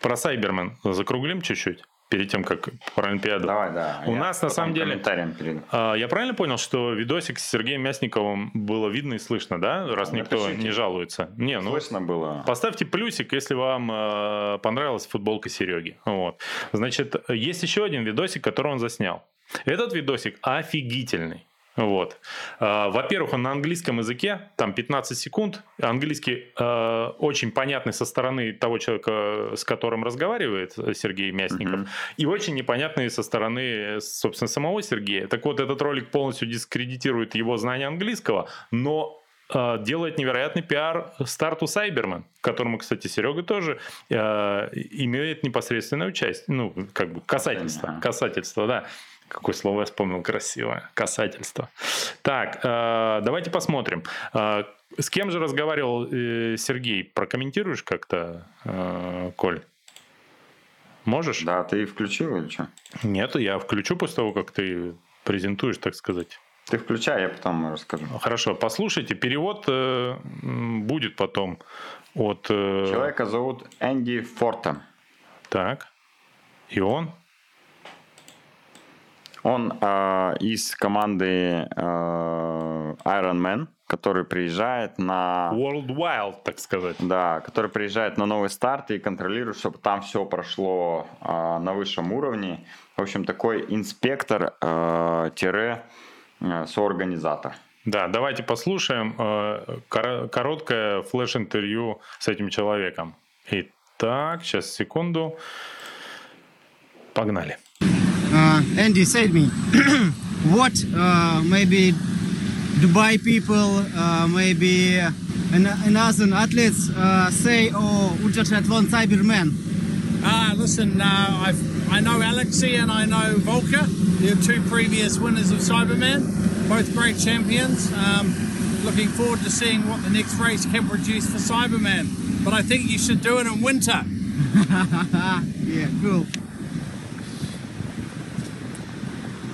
Про Сайбермен закруглим чуть-чуть перед тем, как про Олимпиаду. Давай, да. У нас, на самом деле, перейду. А, Я правильно понял, что видосик с Сергеем Мясниковым было видно и слышно, да? Раз никто Напишите. не жалуется. Не, ну Слышно было? Поставьте плюсик, если вам э, понравилась футболка Сереги. Вот. Значит, есть еще один видосик, который он заснял. Этот видосик офигительный. Вот. А, Во-первых, он на английском языке, там 15 секунд. Английский э, очень понятный со стороны того человека, с которым разговаривает Сергей Мясников, Мгм. и очень непонятный со стороны, собственно, самого Сергея. Так вот, этот ролик полностью дискредитирует его знание английского, но э, делает невероятный пиар старту Сайберман, которому, кстати, Серега тоже э, имеет непосредственное участие, ну, как бы касательство, касательство, да. Какое слово я вспомнил красивое. Касательство. Так, э, давайте посмотрим. Э, с кем же разговаривал э, Сергей? Прокомментируешь как-то, Коль? Можешь? Да, ты включил или что? Нет, я включу после того, как ты презентуешь, так сказать. Ты включай, я потом расскажу. Хорошо, послушайте. Перевод э, будет потом от... э, Человека зовут Энди Форта. Так. И он? Он э, из команды э, Iron Man, который приезжает на... World Wild, так сказать. Да, который приезжает на новый старт и контролирует, чтобы там все прошло э, на высшем уровне. В общем, такой инспектор э, тире э, соорганизатор. Да, давайте послушаем э, кор- короткое флеш-интервью с этим человеком. Итак, сейчас секунду. Погнали. Andy said me, what uh, maybe Dubai people, uh, maybe an- another athletes uh, say, oh, ultra triathlon Cyberman. Uh, listen, uh, I've, I know Alexei and I know Volker. They're two previous winners of Cyberman, both great champions. Um, looking forward to seeing what the next race can produce for Cyberman. But I think you should do it in winter. yeah, cool.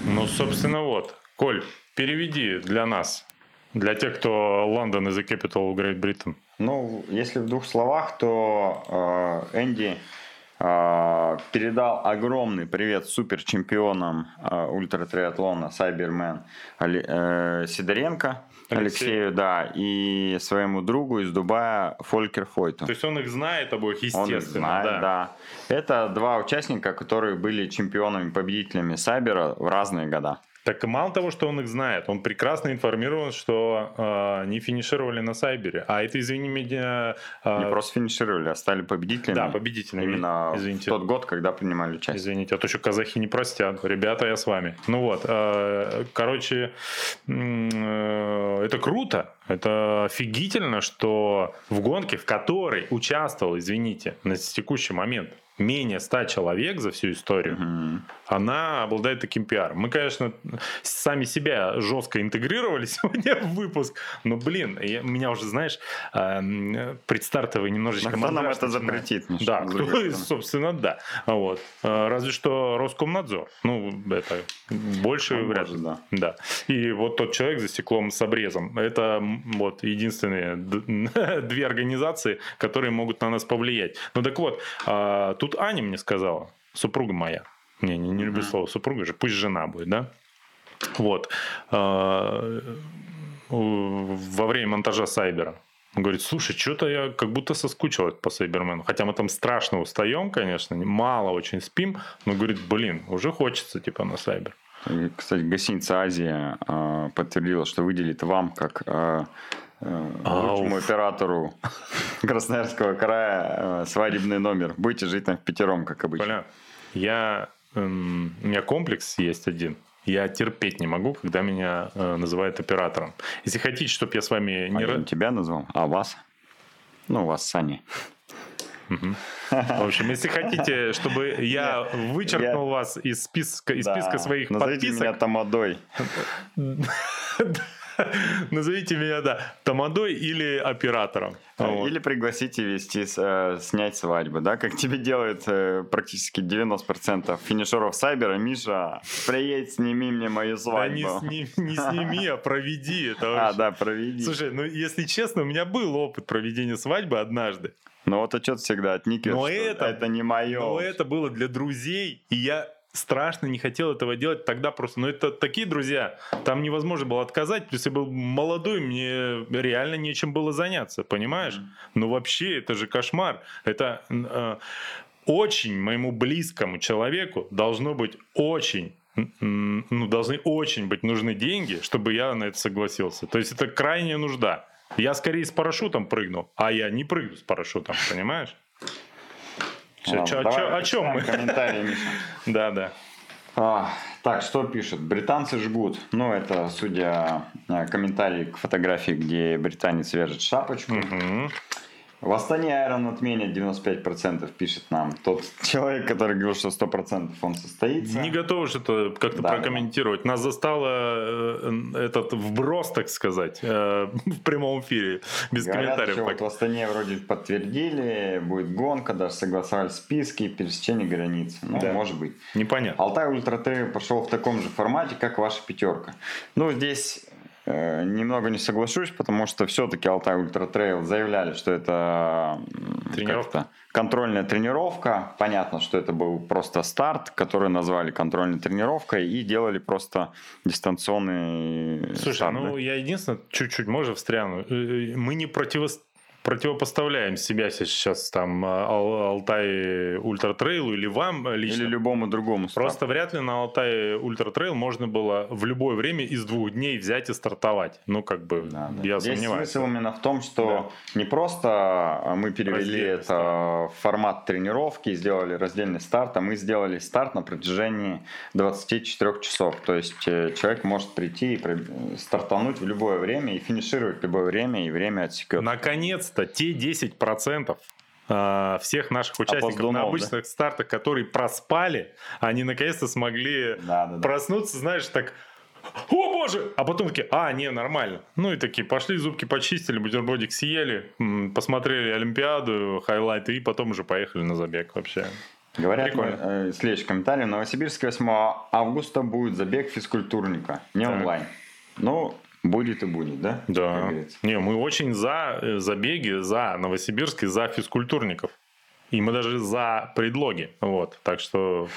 Ну, собственно, вот. Коль, переведи для нас, для тех, кто Лондон is the capital of Great Britain. Ну, если в двух словах, то э, Энди э, передал огромный привет суперчемпионам э, ультратриатлона Сайбермен э, Сидоренко Алексею. Алексею, да, и своему другу из Дубая Фолькер Фойту. То есть он их знает обоих, Он естественно. их знает, да. Это два участника, которые были чемпионами, победителями Сайбера в разные года. Так мало того, что он их знает, он прекрасно информирован, что э, они финишировали на Сайбере. А это, извини меня... э, Не просто финишировали, а стали победителями. Да, победителями. Именно Извините. в тот год, когда принимали участие. Извините, а то еще казахи не простят. Ребята, я с вами. Ну вот, э, короче, э, это круто. Это офигительно, что в гонке, в которой участвовал, извините, на текущий момент менее 100 человек за всю историю, Мгм. она обладает таким пиаром. Мы, конечно, сами себя жестко интегрировали сегодня в выпуск, но, блин, я- меня уже, знаешь, эм, предстартовый немножечко... А кто нам это начинает. запретит, Миша, Да, с кто, другой собственно, да. Вот. Э, Разве что Роскомнадзор. Ну, это больше Он вряд ли. да. Да. И вот тот человек за стеклом с обрезом. Это вот единственные две организации, которые могут на нас повлиять. Ну так вот, а, тут Аня мне сказала, супруга моя. Не, не, не люблю слово супруга же, пусть жена будет, да? Вот. А, Во время монтажа Сайбера. Он говорит, слушай, что-то я как будто соскучилась по Сайбермену. Хотя мы там страшно устаем, конечно, мало очень спим, но говорит, блин, уже хочется типа на Сайбер. Кстати, гостиница Азия э, подтвердила, что выделит вам как э, Ауф. лучшему оператору Красноярского края э, свадебный номер. Будете жить там в пятером, как обычно. Бля, я, эм, у меня комплекс есть один. Я терпеть не могу, когда меня э, называют оператором. Если хотите, чтобы я с вами А не... я ра- не тебя назвал, а вас. Ну, вас, Сани. В общем, если хотите, чтобы я вычеркнул вас из списка, из списка Да. своих Назовите меня подписок, Тамадой. назовите меня, да, Тамадой или оператором. Вот. Или пригласите вести, э, снять свадьбу, да, как тебе делают э, практически 90% финишеров Сайбера. Миша, приедь, сними мне мою Да не, свадьбу. сни- не сними, а проведи это А, да, проведи. Слушай, ну если честно, у меня был опыт проведения свадьбы однажды. Ну вот отчет всегда отникивает, Но что это- это не мое. Но это было для друзей, и я страшно не хотел этого делать тогда просто. Но это такие друзья, там невозможно было отказать. Плюс я был молодой, мне реально нечем было заняться, понимаешь? Ну вообще, это же кошмар. Это э, очень моему близкому человеку должно быть очень ну, должны очень быть нужны деньги, чтобы я на это согласился. То есть это крайняя нужда. Я скорее с парашютом прыгну, а я не прыгну с парашютом, понимаешь? Ладно, чё- давай о чем мы? Комментарии, Миша. Да, да. А, так, что пишет? Британцы жгут. Ну, это, судя э, комментарии к фотографии, где британец вяжет шапочку. Мгм. В Астане Айрон отменят 95%, пишет нам. Тот человек, который говорил, что 100% он состоится. Не готов что-то как-то Да, прокомментировать. Нас застало э, этот вброс, так сказать, э, в прямом эфире. Без Говорят, комментариев. что вот пока. в Астане вроде подтвердили, будет гонка, даже согласовали списки, пересечение границы. Ну, Да. может быть. Непонятно. Алтай Ультра Т пошел в таком же формате, как ваша пятерка. Ну, здесь немного не соглашусь, потому что все-таки Алтай Ультра Трейл заявляли, что это Тренировка. контрольная тренировка. Понятно, что это был просто старт, который назвали контрольной тренировкой и делали просто дистанционный Слушай, старт, ну да? я единственное, чуть-чуть, можно встряну. Э, э, Мы не противос- противопоставляем себя сейчас там а, Ал- Алтай Ультра Трейлу или вам лично. Или любому другому старту. Просто вряд ли на Алтае Ультра Трейл можно было в любое время из двух дней взять и стартовать. Ну, как бы, Да, да. я Здесь сомневаюсь. смысл именно в том, что не просто мы перевели Раздельный это в формат тренировки и сделали раздельный старт, а мы сделали старт на протяжении 24 часов. То есть э, человек может прийти и про- стартануть в любое время и финишировать в любое время, и время отсекет. Наконец-то те 10% а, всех наших участников Опоздунов, на да? обычных стартах, которые проспали, они наконец-то смогли Да, да, да. проснуться, знаешь, так о боже! А потом такие, а, не, нормально. Ну и такие, пошли, зубки почистили, бутербродик съели, посмотрели Олимпиаду, хайлайты, и потом уже поехали на забег вообще. Говорят, Прикольно. э, следующий комментарий. В Новосибирске 8 августа будет забег физкультурника, не Так. онлайн. Ну, будет и будет, да? Да. Не, мы очень за э, забеги, за Новосибирск и за физкультурников. И мы даже за предлоги. Вот. Так что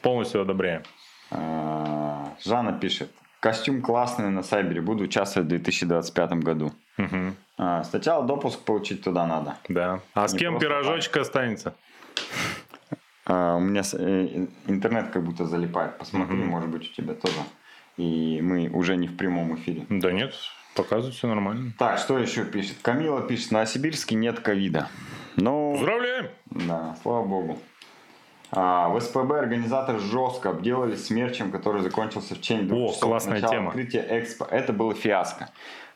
полностью одобряем. А, Жанна пишет. Костюм классный на Сайбере. Буду участвовать в 2025 году. Мгм. А, Сначала допуск получить туда надо. Да. А с Не кем просто пирожочек останется? А, У меня с- э, интернет как будто залипает. Посмотри, Мгм. может быть, у тебя тоже. И мы уже не в прямом эфире. Да нет, показывает все нормально. Так, что еще пишет? Камила пишет, на Новосибирске нет ковида. Ну, Поздравляем! да, слава богу. А, в СПБ организаторы жестко обделались смерчем, который закончился в течение двух О, часов классная начала тема. открытия Экспо. Это было фиаско.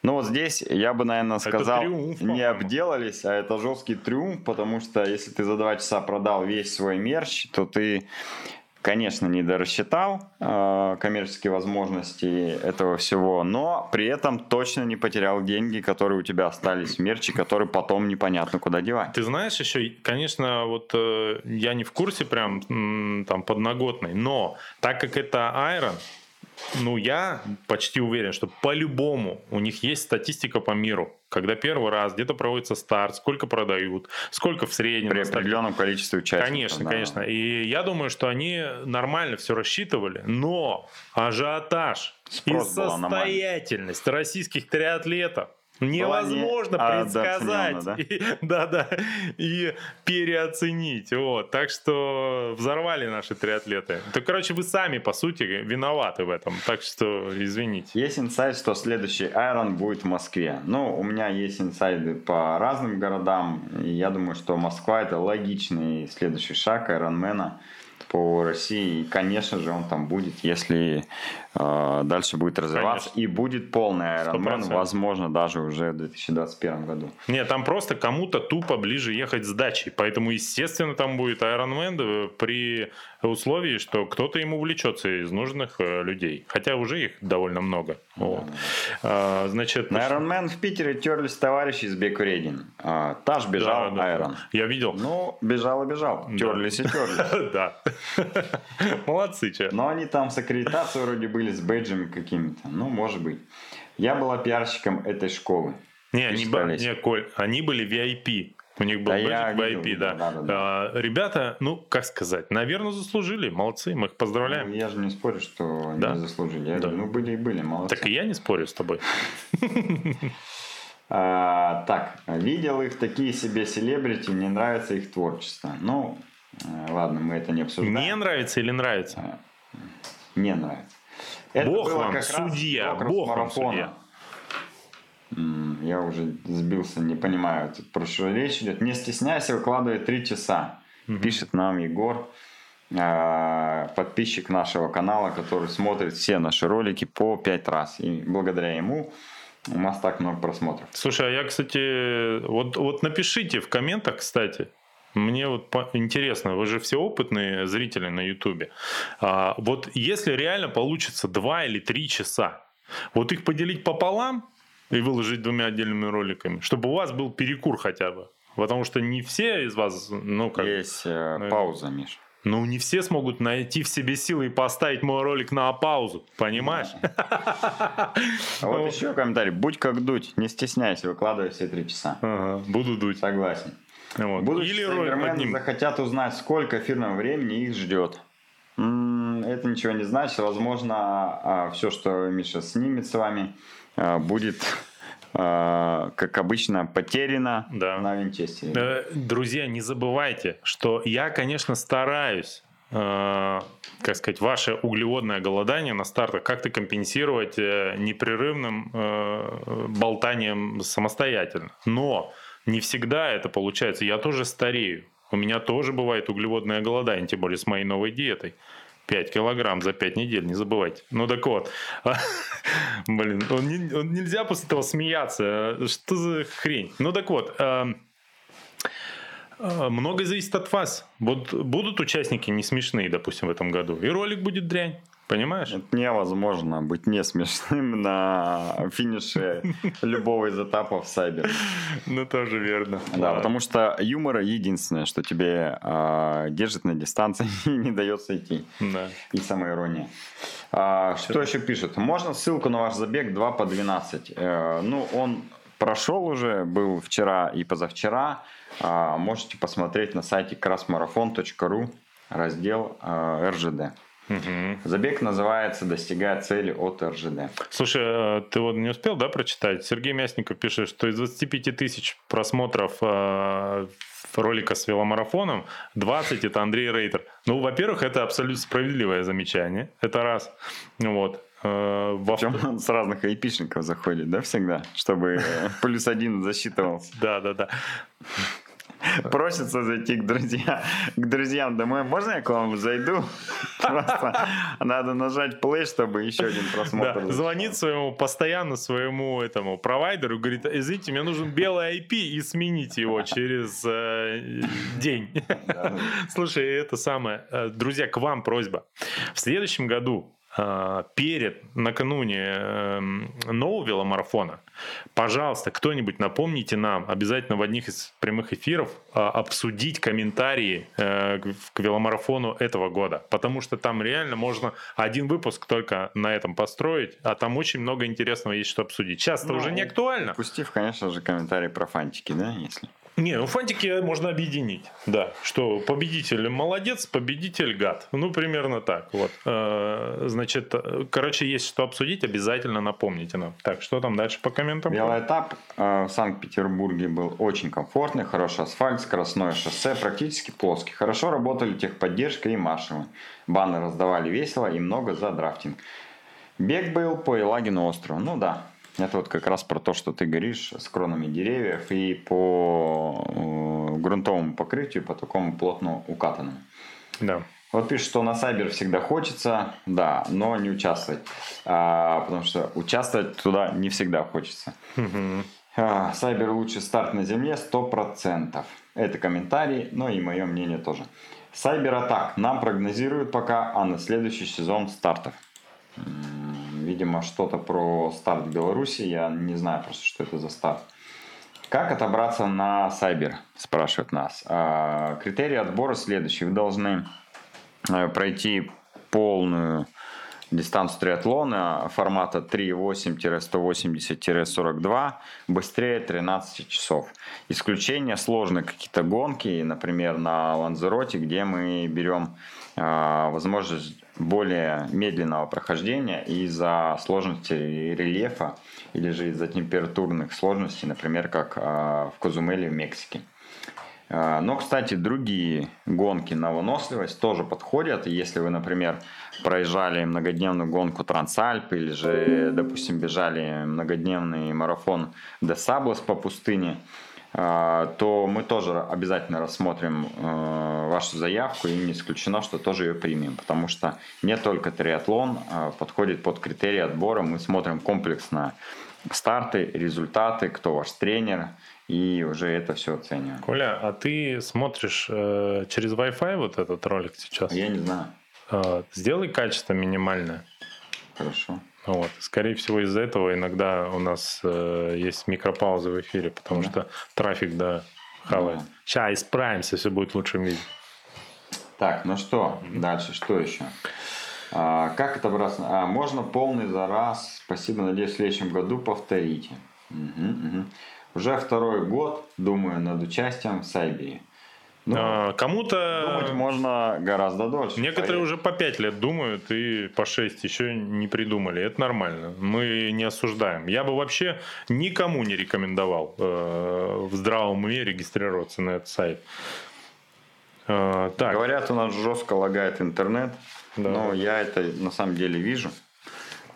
Но вот здесь я бы, наверное, сказал, триумф, не обделались, а это жесткий триумф, потому что если ты за два часа продал весь свой мерч, то ты, конечно, не дорассчитал э, коммерческие возможности этого всего, но при этом точно не потерял деньги, которые у тебя остались в мерче, которые потом непонятно куда девать. Ты знаешь еще, конечно, вот э, я не в курсе прям там подноготной, но так как это Iron, ну я почти уверен, что по-любому у них есть статистика по миру, когда первый раз где-то проводится старт, сколько продают, сколько в среднем. При определенном количестве участников. Конечно, да. конечно. И я думаю, что они нормально все рассчитывали, но ажиотаж Спрос и состоятельность российских триатлетов невозможно Была не предсказать. И- Да-да. И переоценить. Вот. Так что взорвали наши триатлеты. То, короче, вы сами, по сути, виноваты в этом. Так что извините. Есть инсайд, что следующий Iron будет в Москве. Ну, у меня есть инсайды по разным городам. И я думаю, что Москва это логичный следующий шаг Ironman по России. И, конечно же, он там будет, если э, дальше будет развиваться. Конечно. И будет полный Ironman, 100%. возможно, даже уже в 2021 году. Нет, там просто кому-то тупо ближе ехать с дачей. Поэтому, естественно, там будет Ironman э, при условии, что кто-то ему увлечется из нужных э, людей. Хотя уже их довольно много. Вот. А, значит, На Ironman в Питере терлись товарищи из Бекуредин. А, Таш бежал да, да. Iron. Я видел. Ну, бежал и бежал. Да. Терлись и терлись. Да. Молодцы, че. Но они там с аккредитацией вроде были, с бейджами какими-то. Ну, может быть. Я была пиарщиком этой школы. Не, они, не, Коль, они были VIP. У них был Да, бэджик видел, VIP, да. да, да, да. А, Ребята, ну, как сказать, наверное, заслужили. Молодцы, мы их Ну, поздравляем. я же не спорю, что они Да. заслужили. Я Да. говорю, ну, были и были, молодцы. Так и я не спорю с тобой. А, так, видел их такие себе селебрити, мне нравится их творчество. Ну, э, ладно, мы это не обсуждаем. Не нравится или нравится? Не нравится. Это Бог вам как раз судья, Бог вам судья. Я уже сбился, не понимаю, про что речь идет. Не стесняйся, выкладывай три часа. Пишет нам Егор, а, подписчик нашего канала, который смотрит все наши ролики по пять раз. И благодаря ему у нас так много просмотров. Слушай, а я, кстати, вот, вот напишите в комментах, кстати, мне вот интересно, вы же все опытные зрители на Ютубе. А, вот если реально получится два или три часа, вот их поделить пополам и выложить двумя отдельными роликами, чтобы у вас был перекур хотя бы. Потому что не все из вас, ну как... Есть э, ну, пауза, Миш. Ну, не все смогут найти в себе силы и поставить мой ролик на паузу, понимаешь? А вот еще комментарий. Будь как дуть, не стесняйся, выкладывай все три часа. Буду дуть. Согласен. Или ролик захотят узнать, сколько эфирного времени их ждет. Это ничего не значит. Возможно, все, что Миша снимет с вами, а, будет, а, как обычно, потеряно Да. на винчестере. Э, Друзья, не забывайте, что я, конечно, стараюсь э, как сказать, ваше углеводное голодание на стартах как-то компенсировать э, непрерывным э, болтанием самостоятельно. Но не всегда это получается. Я тоже старею. У меня тоже бывает углеводное голодание, тем более с моей новой диетой. 5 килограмм за 5 недель, не забывайте. Ну так вот. Блин, он не- он нельзя после этого смеяться. Что за хрень? Ну так вот. эм, э, Многое зависит от вас. Вот будут участники не смешные, допустим, в этом году, и ролик будет дрянь. Понимаешь? Это невозможно быть не смешным на финише любого из этапов Сайбер. Ну, тоже верно. Да, потому что юмор единственное, что тебе а, держит на дистанции и не дает сойти. Да. И самоирония. А, что еще пишет? Можно ссылку на ваш забег 2 по 12? Э, ну, он прошел уже, был вчера и позавчера. А, можете посмотреть на сайте красмарафон.ру, раздел а, РЖД. Мгм. Забег называется «Достигая цели от РЖД». Слушай, э, ты вот не успел, да, прочитать? Сергей Мясников пишет, что из 25 тысяч просмотров э, ролика с веломарафоном 20 это Андрей Рейтер. Ну, во-первых, это абсолютно справедливое замечание. Это раз. Вот. Э, во Причем он с разных айпишников заходит, да, всегда? Чтобы плюс один засчитывался. Да, да, да. Просится зайти к, друзья, к друзьям домой. Можно я к вам зайду? Просто надо нажать play, чтобы еще один просмотр. Да, звонит своему постоянно своему этому провайдеру, говорит, извините, мне нужен белый IP и сменить его через э, день. Слушай, это самое, э, друзья, к вам просьба. В следующем году э, перед, накануне э, нового веломарафона, пожалуйста, кто-нибудь напомните нам обязательно в одних из прямых эфиров э, обсудить комментарии э, к веломарафону этого года, потому что там реально можно один выпуск только на этом построить, а там очень много интересного есть что обсудить. Сейчас это Ну, уже не актуально. Пустив, конечно же, комментарий про фантики, да, если. Не, ну фантики можно объединить. Да, что победитель молодец, победитель гад. Ну, примерно так. Вот. Э, Значит, э, короче, есть что обсудить, обязательно напомните нам. Так, что там дальше по комментам? Велоэтап э, в Санкт-Петербурге был очень комфортный, хороший асфальт, скоростное шоссе, практически плоский. Хорошо работали техподдержка и маршевы. Баны раздавали весело и много за драфтинг. Бег был по Елагину острову. Ну да, это вот как раз про то, что ты говоришь, с кронами деревьев и по э, грунтовому покрытию, по такому плотно укатанному. Да. Вот пишет, что на Сайбер всегда хочется, да, но не участвовать. А, потому что участвовать туда не всегда хочется. А, Сайбер лучший старт на земле 100%. Это комментарий, но и мое мнение тоже. Сайбер Атак нам прогнозируют пока, а на следующий сезон стартов. Видимо, что-то про старт в Беларуси. Я не знаю просто, что это за старт. Как отобраться на Сайбер, спрашивают нас. А, Критерии отбора следующие. Вы должны пройти полную дистанцию триатлона формата 3.8-180-42 быстрее 13 часов. Исключение сложные какие-то гонки, например, на Ланзероте, где мы берем э, возможность более медленного прохождения из-за сложности рельефа или же из-за температурных сложностей, например, как э, в Козумеле в Мексике. А, Но, кстати, другие гонки на выносливость тоже подходят. Если вы, например, проезжали многодневную гонку Трансальп или же, допустим, бежали многодневный марафон де Саблос по пустыне, а, то мы тоже обязательно рассмотрим э, вашу заявку и не исключено, что тоже ее примем, потому что не только триатлон а, подходит под критерии отбора, мы смотрим комплексно старты, результаты, кто ваш тренер, и уже это все оцениваем. Коля, а ты смотришь э, через Wi-Fi вот этот ролик сейчас? Я не знаю. Э, сделай качество минимальное. Хорошо. Вот. Скорее всего, из-за этого иногда у нас э, есть микропаузы в эфире, потому Да. что трафик, да, хавает. Да. Сейчас исправимся, все будет в лучшем виде. Так, ну что, дальше, что еще? А, как отобраться? А, можно полный за раз. Спасибо, надеюсь, в следующем году повторите. Угу, угу. Уже второй год думаю над участием в Сайбере. Ну, А, Кому-то... думать можно гораздо дольше. Некоторые поверь. уже по 5 лет думают и по 6 еще не придумали. Это нормально. Мы не осуждаем. Я бы вообще никому не рекомендовал э, в здравом уме регистрироваться на этот сайт. Э, так, Говорят, у нас жестко лагает интернет. Да. Но я это на самом деле вижу.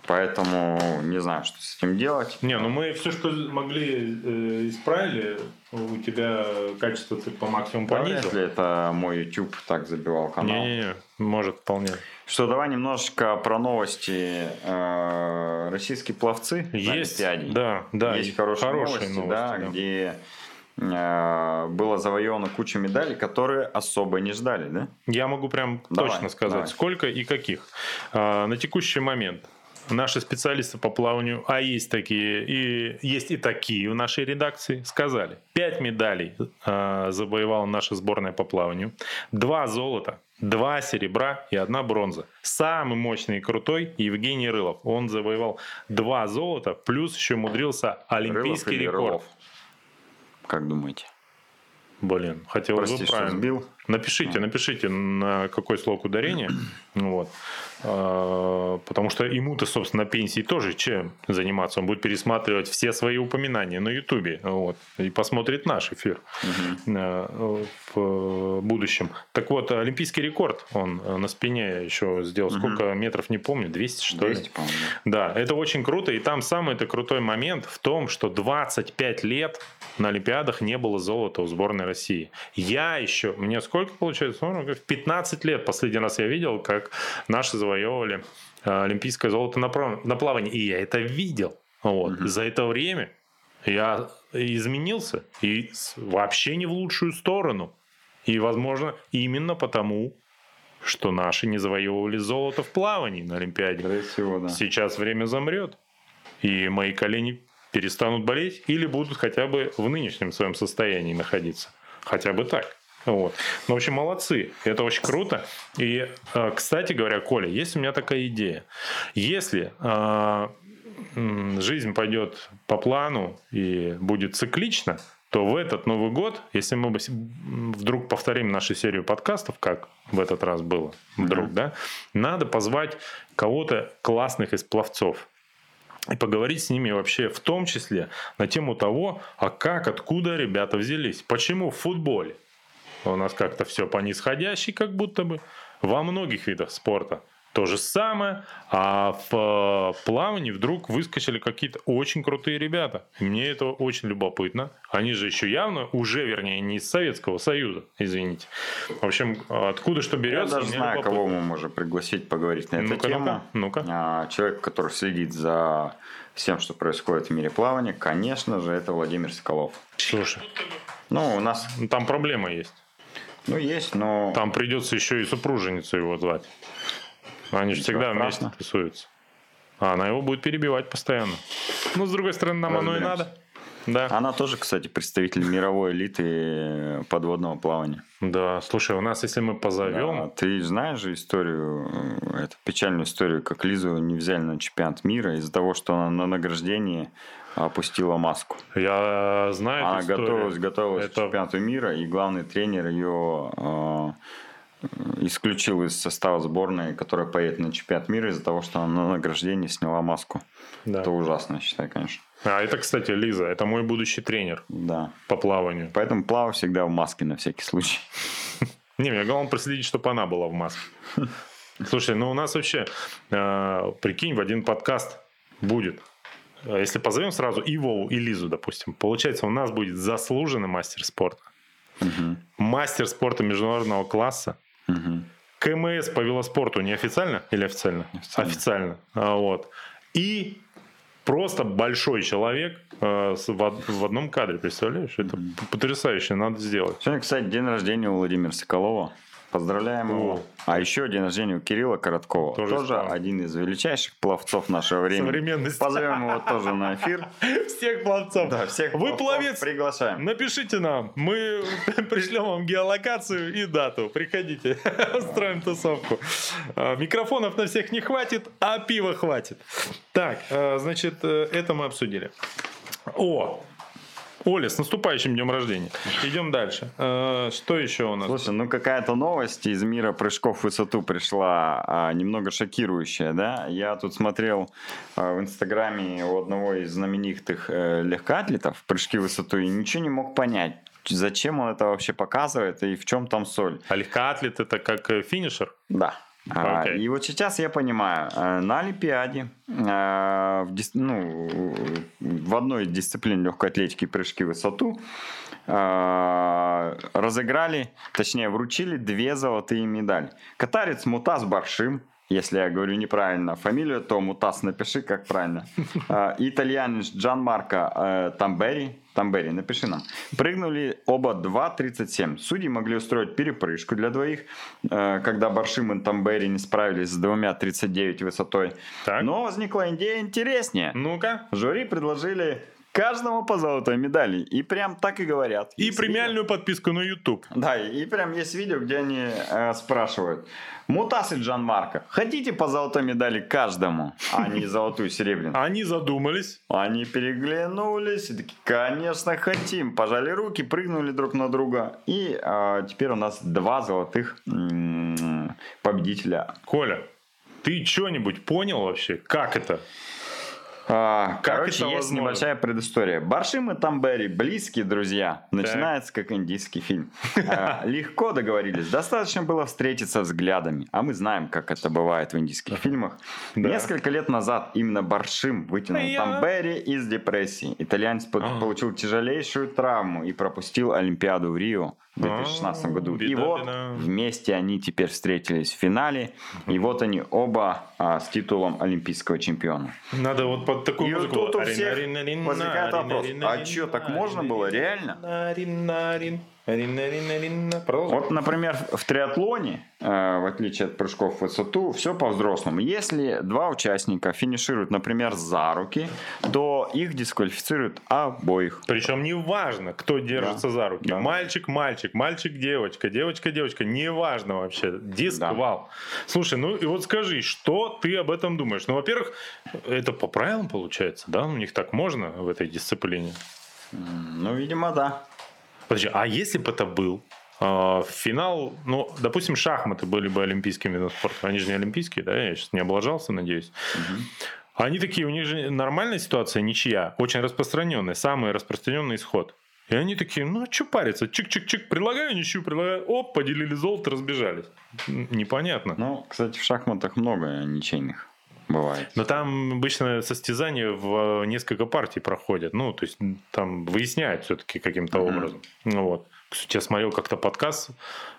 Поэтому не знаю, что с этим делать. не, ну мы все, что могли, э, исправили. У тебя качество ты по максимуму понизил. Вряд ли это мой YouTube так забивал канал. Не-не-не, может вполне. Что, давай немножечко про новости. Э, Российские пловцы Есть, да, да. Есть хорошие, хорошие новости, да, да. где было завоевано куча медалей, которые особо не ждали, да? Я могу прям Давай, точно сказать, давай. сколько и каких. А, на текущий момент наши специалисты по плаванию, а есть такие, и есть и такие в нашей редакции, сказали, 5 медалей а, завоевала наша сборная по плаванию, 2 золота, 2 серебра и одна бронза. Самый мощный и крутой Евгений Рылов. Он завоевал 2 золота, плюс еще умудрился олимпийский Рылов рекорд. Рылов? Как думаете? Блин, хотелось Прости, бы правильно. сбил. Напишите, напишите, на какой слог ударения. Вот. А, Потому что ему-то, собственно, пенсии тоже чем заниматься. Он будет пересматривать все свои упоминания на Ютубе. Вот, и посмотрит наш эфир э, в будущем. Так вот, олимпийский рекорд он э, на спине еще сделал. Сколько метров, не помню, 200 что ли? 200, по-моему. Да, это очень круто. И там самый это крутой момент в том, что 25 лет на Олимпиадах не было золота у сборной России. Я еще, мне сколько получается? Ну, в 15 лет последний раз я видел, как наши завоевывали э, олимпийское золото на, прав- на плавании. И я это видел. Вот. За это время я изменился. И вообще не в лучшую сторону. И, возможно, именно потому, что наши не завоевывали золото в плавании на Олимпиаде. Скорее всего, да. Сейчас время замрет, и мои колени перестанут болеть или будут хотя бы в нынешнем своем состоянии находиться. Хотя бы так. Вот. Ну, в общем, молодцы. Это очень круто. И, э, кстати говоря, Коля, есть у меня такая идея. Если э, жизнь пойдет по плану и будет циклично, то в этот Новый год, если мы вдруг повторим нашу серию подкастов, как в этот раз было, вдруг, да, надо позвать кого-то классных из пловцов и поговорить с ними вообще в том числе на тему того, а как, откуда ребята взялись. Почему в футболе у нас как-то все по нисходящей, как будто бы, во многих видах спорта то же самое, а в э, плавании вдруг выскочили какие-то очень крутые ребята. Мне это очень любопытно. Они же еще явно, уже, вернее, не из Советского Союза, извините. В общем, откуда что Я берется, даже мне знаю, любопытно. кого мы можем пригласить поговорить на эту Ну-ка, тему. ну-ка, ну-ка. Человек, который следит за всем, что происходит в мире плавания, конечно же, это Владимир Соколов. Слушай, Ну, у нас, там проблема есть. Ну, есть, но... Там придется еще и супруженицу его звать. Они же всегда вместе тусуются. А она его будет перебивать постоянно. Ну, с другой стороны, нам оно и надо. Да. Она тоже, кстати, представитель мировой элиты подводного плавания. Да, слушай, у нас, если мы Да, позовем... ты знаешь же историю, э, эту печальную историю, как Лизу не взяли на чемпионат мира из-за того, что она на награждении опустила маску. Я знаю Она эту готовилась, готовилась к Это- чемпионату мира, и главный тренер ее э, исключил из состава сборной, которая поедет на чемпионат мира из-за того, что она на награждении сняла маску. Да. Это ужасно, я считаю, конечно. А это, кстати, Лиза, это мой будущий тренер Да. по плаванию. Поэтому плаваю всегда в маске на всякий случай. Не, мне главное проследить, чтобы она была в маске. Слушай, ну у нас вообще, э, прикинь, в один подкаст будет. Э, Если позовем сразу и Вову, и Лизу, допустим, получается, у нас будет заслуженный мастер спорта. Мгм. Мастер спорта международного класса. Мгм. КМС по велоспорту неофициально или официально? Официально. Официально. А, вот. И просто большой человек э, с- в, в одном кадре, представляешь? Это потрясающе, надо сделать. Сегодня, кстати, день рождения у Владимира Соколова. Поздравляем О. его. А еще день рождения у Кирилла Короткова. Тоже Тоже, один из величайших пловцов нашего времени. Современности. Позовем его тоже на эфир. Всех пловцов. Да, всех Вы пловцов пловец? Приглашаем. Напишите нам, мы пришлем вам геолокацию и дату. Приходите, устроим тусовку. А, Микрофонов на всех не хватит, а пива хватит. Так, э, значит, э, это мы обсудили. О, Оля, с наступающим днем рождения. Идем дальше. Э, Что еще у нас? Слушай, ну какая-то новость из мира прыжков в высоту пришла а, немного шокирующая, да? Я тут смотрел а, в Инстаграме у одного из знаменитых э, легкоатлетов прыжки в высоту и ничего не мог понять, зачем он это вообще показывает и в чем там соль. А легкоатлет это как э, финишер? Да. А, Окей. И вот сейчас я понимаю, э, на Олимпиаде э, в, ну, в одной из дисциплин легкой атлетики прыжки в высоту э, разыграли, точнее вручили две золотые медали. Катарец Мутас Баршим, если я говорю неправильно фамилию, то Мутас напиши, как правильно. И Итальянец Джан Марко э, Тамбери, Тамбери, напиши нам. Прыгнули оба 2.37. Судьи могли устроить перепрыжку для двоих, э, когда Баршим и Тамбери не справились с двумя 39 высотой. Так. Но возникла идея интереснее. Ну-ка. Жюри предложили каждому по золотой медали. И прям так и говорят. И премиальную подписку на YouTube. видео. Да, и прям есть видео, где они э, спрашивают. Мутас и Джан Марко, хотите по золотой медали каждому, а не золотую серебряную? Они задумались. Они переглянулись и такие, конечно, хотим. Пожали руки, прыгнули друг на друга. И а, теперь у нас два золотых м, победителя. Коля, ты что-нибудь понял вообще? Как это? А, Как короче, есть возможно? небольшая предыстория. Баршим и Тамбери, близкие друзья. Начинается как индийский фильм. А, Легко договорились. Достаточно было встретиться взглядами. А мы знаем, как это бывает в индийских фильмах. Несколько лет назад именно Баршим вытянул Тамбери из депрессии. Итальянец А. получил тяжелейшую травму и пропустил Олимпиаду в Рио в 2016 А, году. И вот беда. вместе они теперь встретились в финале. И вот они оба а, с титулом олимпийского чемпиона. Надо вот под такую И музыку. тут у всех возникает вопрос, а чё, так можно было, реально? Продолжим. Вот, например, в триатлоне, э, в отличие от прыжков в высоту, все по-взрослому. Если два участника финишируют, например, за руки, то их дисквалифицируют обоих. Причем не важно, кто держится Да. за руки. Да. Мальчик, мальчик, мальчик, девочка, девочка, девочка. Не важно вообще. Диск, Да. Слушай, ну и вот скажи, что ты об этом думаешь? Ну, во-первых, это по правилам получается, да? У них так можно в этой дисциплине? Ну, видимо, да. Подожди, а если бы это был а, финал, ну, допустим, шахматы были бы олимпийским видом спорта. Они же не олимпийские, да? Я сейчас не облажался, надеюсь. Они такие, у них же нормальная ситуация, ничья, очень распространенная, самый распространенный исход. И они такие, ну, а что париться? Чик-чик-чик, предлагаю ничью, предлагаю. Оп, поделили золото, разбежались. Непонятно. Ну, кстати, в шахматах много ничейных бывает. Но там обычно состязания в э, несколько партий проходят. Ну, то есть там выясняют все-таки каким-то Мгм. образом. Ну, вот. Кстати, я смотрел как-то подкаст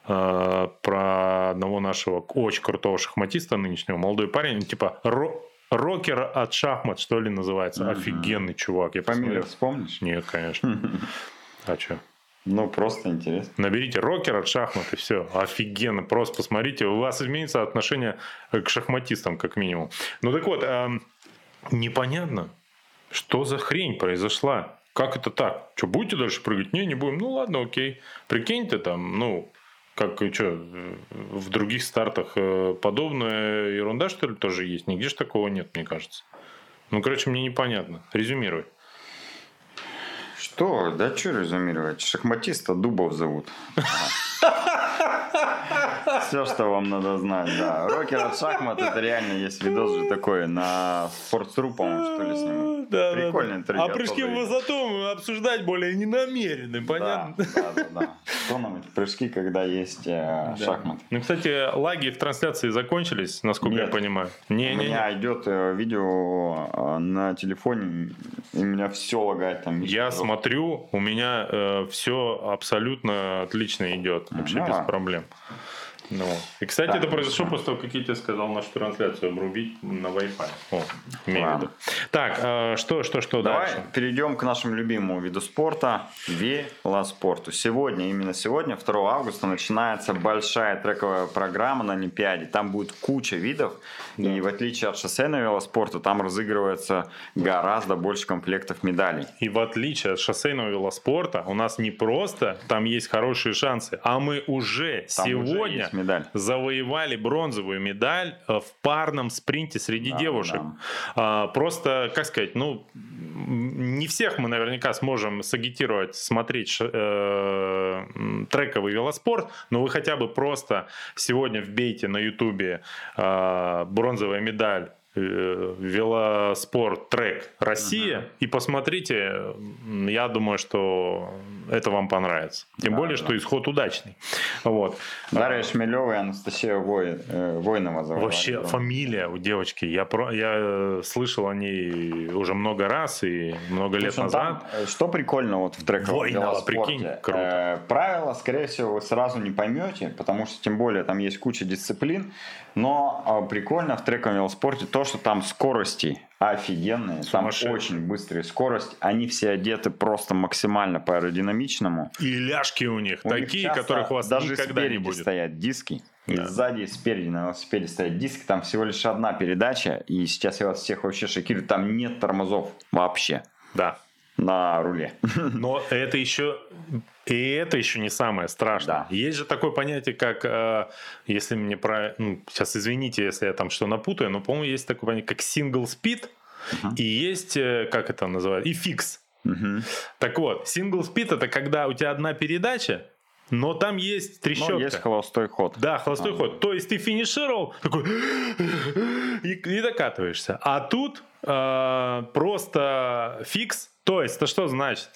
э, про одного нашего очень крутого шахматиста нынешнего, молодой парень, типа ро- рокер от шахмат, что ли, называется. Мгм. Офигенный чувак. Я Фамилию посмотрел. вспомнишь? Нет, конечно. А что? Ну, просто интересно. Наберите рокер от шахмат все. Офигенно. Просто посмотрите. У вас изменится отношение к шахматистам, как минимум. Ну так вот, эм, непонятно, что за хрень произошла. Как это так? Что, будете дальше прыгать? Не, не будем. Ну ладно, окей. Прикинь ты там, ну, как что, в других стартах э, подобная ерунда, что ли, тоже есть? Нигде же такого нет, мне кажется. Ну, короче, мне непонятно. Резюмируй. Что? Да что резюмировать? Шахматиста Дубов зовут. Все, что вам надо знать, да. Рокер от шахмат, это реально есть видос же такой на Sports.ru, по-моему, что ли, с ним. Да, Прикольное да, интервью. А прыжки в высоту мы обсуждать более не намерены, понятно? Да, да, да, да. Что нам эти прыжки, когда есть э, шахматы? Ну, кстати, лаги в трансляции закончились, насколько я понимаю. У Не-не-не. меня идет э, видео э, на телефоне, и меня все лагает там. Я смотрю, у меня все абсолютно отлично идет, вообще Ну, без проблем. Ну. И, кстати, Так, это произошло после того, как я тебе сказал нашу трансляцию обрубить на Wi-Fi. О, имею в виду. Так, э, что, что, что Давай дальше? перейдем к нашему любимому виду спорта – велоспорту. Сегодня, именно сегодня, 2 августа, начинается большая трековая программа на Олимпиаде. Там будет куча видов. И в отличие от шоссейного велоспорта, там разыгрывается гораздо больше комплектов медалей. И в отличие от шоссейного велоспорта, у нас не просто там есть хорошие шансы, а мы уже Там уже сегодня есть медаль. завоевали бронзовую медаль э, в парном спринте среди Да, девушек. да. А, Просто, как сказать, ну, не всех мы наверняка сможем сагитировать, смотреть э, трековый велоспорт, но вы хотя бы просто сегодня вбейте на ютубе э, бронзовая медаль э, велоспорт трек Россия и посмотрите я думаю что это вам понравится тем Да, более да. что исход удачный вот Дарья Шмелева и Анастасия Вой- э, Войнова завоевали Вообще фамилия у девочки, я, про, я э, слышал о ней уже много раз и много лет Слушай, ну назад. там, что прикольно вот в трековом Войнова, прикинь, круто. Э, правила, скорее всего, вы сразу не поймете, потому что, тем более, там есть куча дисциплин. Но а, прикольно в трековом велоспорте то, что там скорости офигенные. Там очень быстрая скорость. Они все одеты просто максимально по аэродинамичному. И ляжки у них У них такие, часто которых у вас даже никогда не будет. стоят диски. И Да. сзади, и спереди на велосипеде стоят диски. Там всего лишь одна передача. И сейчас я вас всех вообще шокирую. Там нет тормозов вообще Да. На руле. Но это еще и это еще не самое страшное. Да. Есть же такое понятие, как э, если мне про, ну, сейчас извините, если я там что напутаю, но по-моему есть такое понятие, как single speed и есть э, как это называют и фикс. Мгм. Так вот, single speed это когда у тебя одна передача, но там есть трещотка. Ну, есть холостой ход. Да, холостой А. ход. То есть ты финишировал, такой и, и докатываешься. А тут э, просто фикс. То есть, это что значит?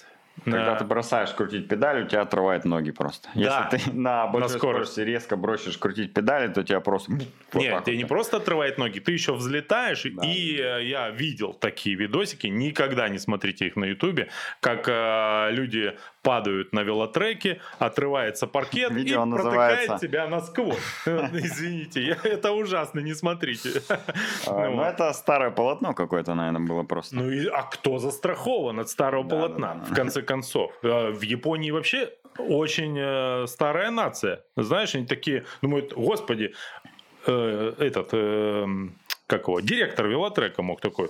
Когда Э, ты бросаешь крутить педаль, у тебя отрывает ноги просто. Да. Если ты на большой скорость. скорости резко бросишь крутить педали, то тебя просто... вот Нет, так тебе вот. не просто отрывает ноги, ты еще взлетаешь, Да. и э, я видел такие видосики, никогда не смотрите их на ютубе, как э, люди падают на велотреке, отрывается паркет Видео и протыкает называется- тебя насквозь. Извините, это ужасно, не смотрите. А, Ну это старое полотно какое-то, наверное, было просто. Ну а кто застрахован от старого полотна, в конце концов? Э, В Японии вообще очень э, старая нация. Знаешь, они такие думают, господи, э, этот, э, как его, директор велотрека мог такой,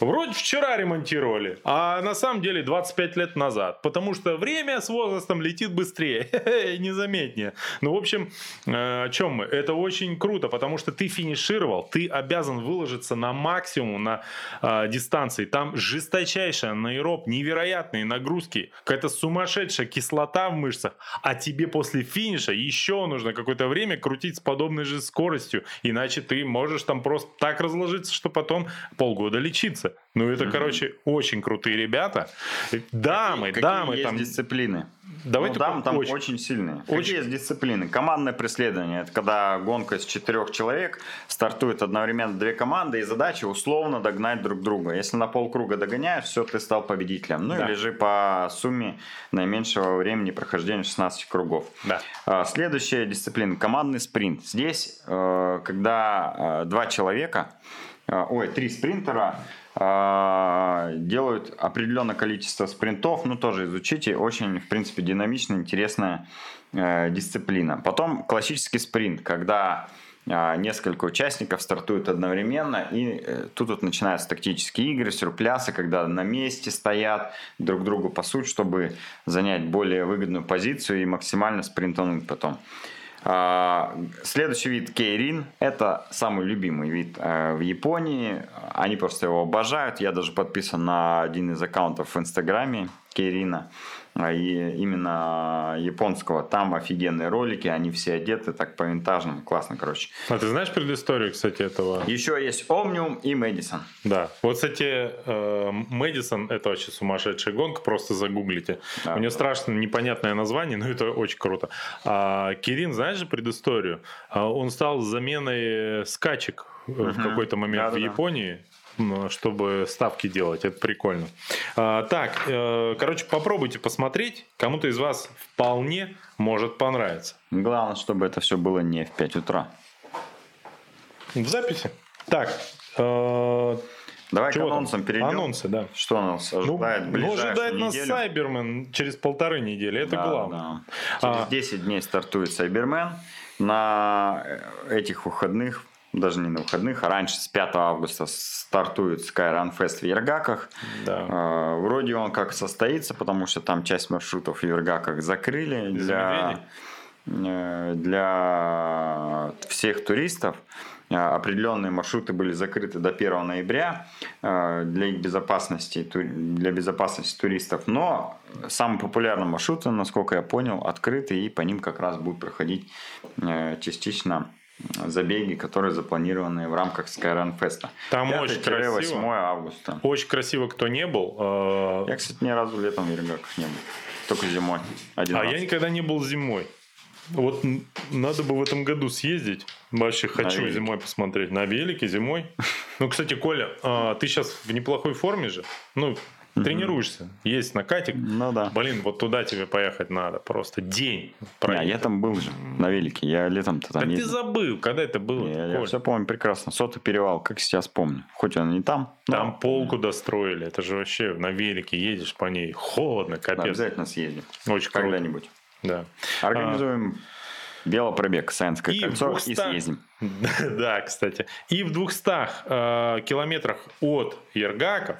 Вроде вчера ремонтировали, а на самом деле 25 лет назад. Потому что время с возрастом летит быстрее, незаметнее. Ну, в общем, э, о чем мы? Это очень круто, потому что ты финишировал, ты обязан выложиться на максимум на э, дистанции. Там жесточайший анаэроб, невероятные нагрузки, какая-то сумасшедшая кислота в мышцах. А тебе после финиша еще нужно какое-то время крутить с подобной же скоростью. Иначе ты можешь там просто так разложиться, что потом полгода лечиться. Ну, это, короче, очень крутые ребята. Дамы, Какие дамы есть там. дисциплины? Давай ну, дамы там очень- очень, сильные. очень- Какие есть дисциплины? Командное преследование. Это когда гонка из четырех человек, стартует одновременно две команды, и задача условно догнать друг друга. Если на полкруга догоняешь, все, ты стал победителем. Ну Да. или же по сумме наименьшего времени прохождения 16 кругов. Да. А, Следующая дисциплина – командный спринт. Здесь, э, когда э, два человека, э, ой, три спринтера делают определенное количество спринтов, ну тоже изучите, очень, в принципе, динамичная, интересная э, дисциплина. Потом классический спринт, когда э, несколько участников стартуют одновременно, и э, тут вот начинаются тактические игры, сюрплясы, когда на месте стоят, друг другу пасут, чтобы занять более выгодную позицию и максимально спринтануть потом. А, Следующий вид кейрин – это самый любимый вид э, в Японии. Они просто его обожают. Я даже подписан на один из аккаунтов в Инстаграме кейрина. А, И именно японского. Там офигенные ролики, они все одеты так по-винтажному. Классно, короче. А ты знаешь предысторию, кстати, этого? Еще есть Omnium и Мэдисон. Да. Вот, кстати, э, Мэдисон это вообще сумасшедшая гонка, просто загуглите. Да. У нее страшно непонятное название, но это очень круто. А Кирин, знаешь же предысторию? А Он стал заменой скачек в Мгм. какой-то момент в Да-да-да. Японии. Чтобы ставки делать. Это прикольно. А, так, э, короче, попробуйте посмотреть. Кому-то из вас вполне может понравиться. Главное, чтобы это все было не в 5 утра. В записи. Так, э, Давай чего к там? анонсам перейдем. Анонсы, да. Что нас Ну, ожидает ну, ближайшую ожидает нас неделю? Сайбермен через полторы недели. Это Да, главное. да. Через А. 10 дней стартует Сайбермен. На э, этих выходных, даже не на выходных, а раньше с 5 августа стартует Skyrun Fest в Ергаках. Да. А, Вроде он как состоится, потому что там часть маршрутов в Ергаках закрыли для, э, для всех туристов. А, Определенные маршруты были закрыты до 1 ноября э, для их безопасности, ту- для безопасности туристов. Но самые популярные маршруты, насколько я понял, открыты и по ним как раз будут проходить э, частично забеги, которые запланированы в рамках Skyrun Fest. Там очень 5-8 красиво. августа. Очень красиво, кто не был. Э, Я, кстати, ни разу летом в Ергаках не был. Только зимой. Один А раз. я никогда не был зимой. Вот надо бы в этом году съездить. Вообще хочу велике. зимой посмотреть. На велике зимой. Ну, кстати, Коля, а, ты сейчас в неплохой форме же. Ну, тренируешься. Есть накатик. Ну да. Блин, вот туда тебе поехать надо. Просто день. Не, я там был же, на велике. Я летом-то там Так ты забыл, когда это было? Я, я Коль? все помню прекрасно. Сотый перевал, как сейчас помню. Хоть он не там. но Там полку достроили. Это же вообще на велике едешь по ней. Холодно, да, капец. обязательно съездим. Очень круто. Когда-нибудь. Да. Организуем велопробег Саянское И в кольцо 200 и съездим. Да, кстати. И в 200 э, километрах от Ергаков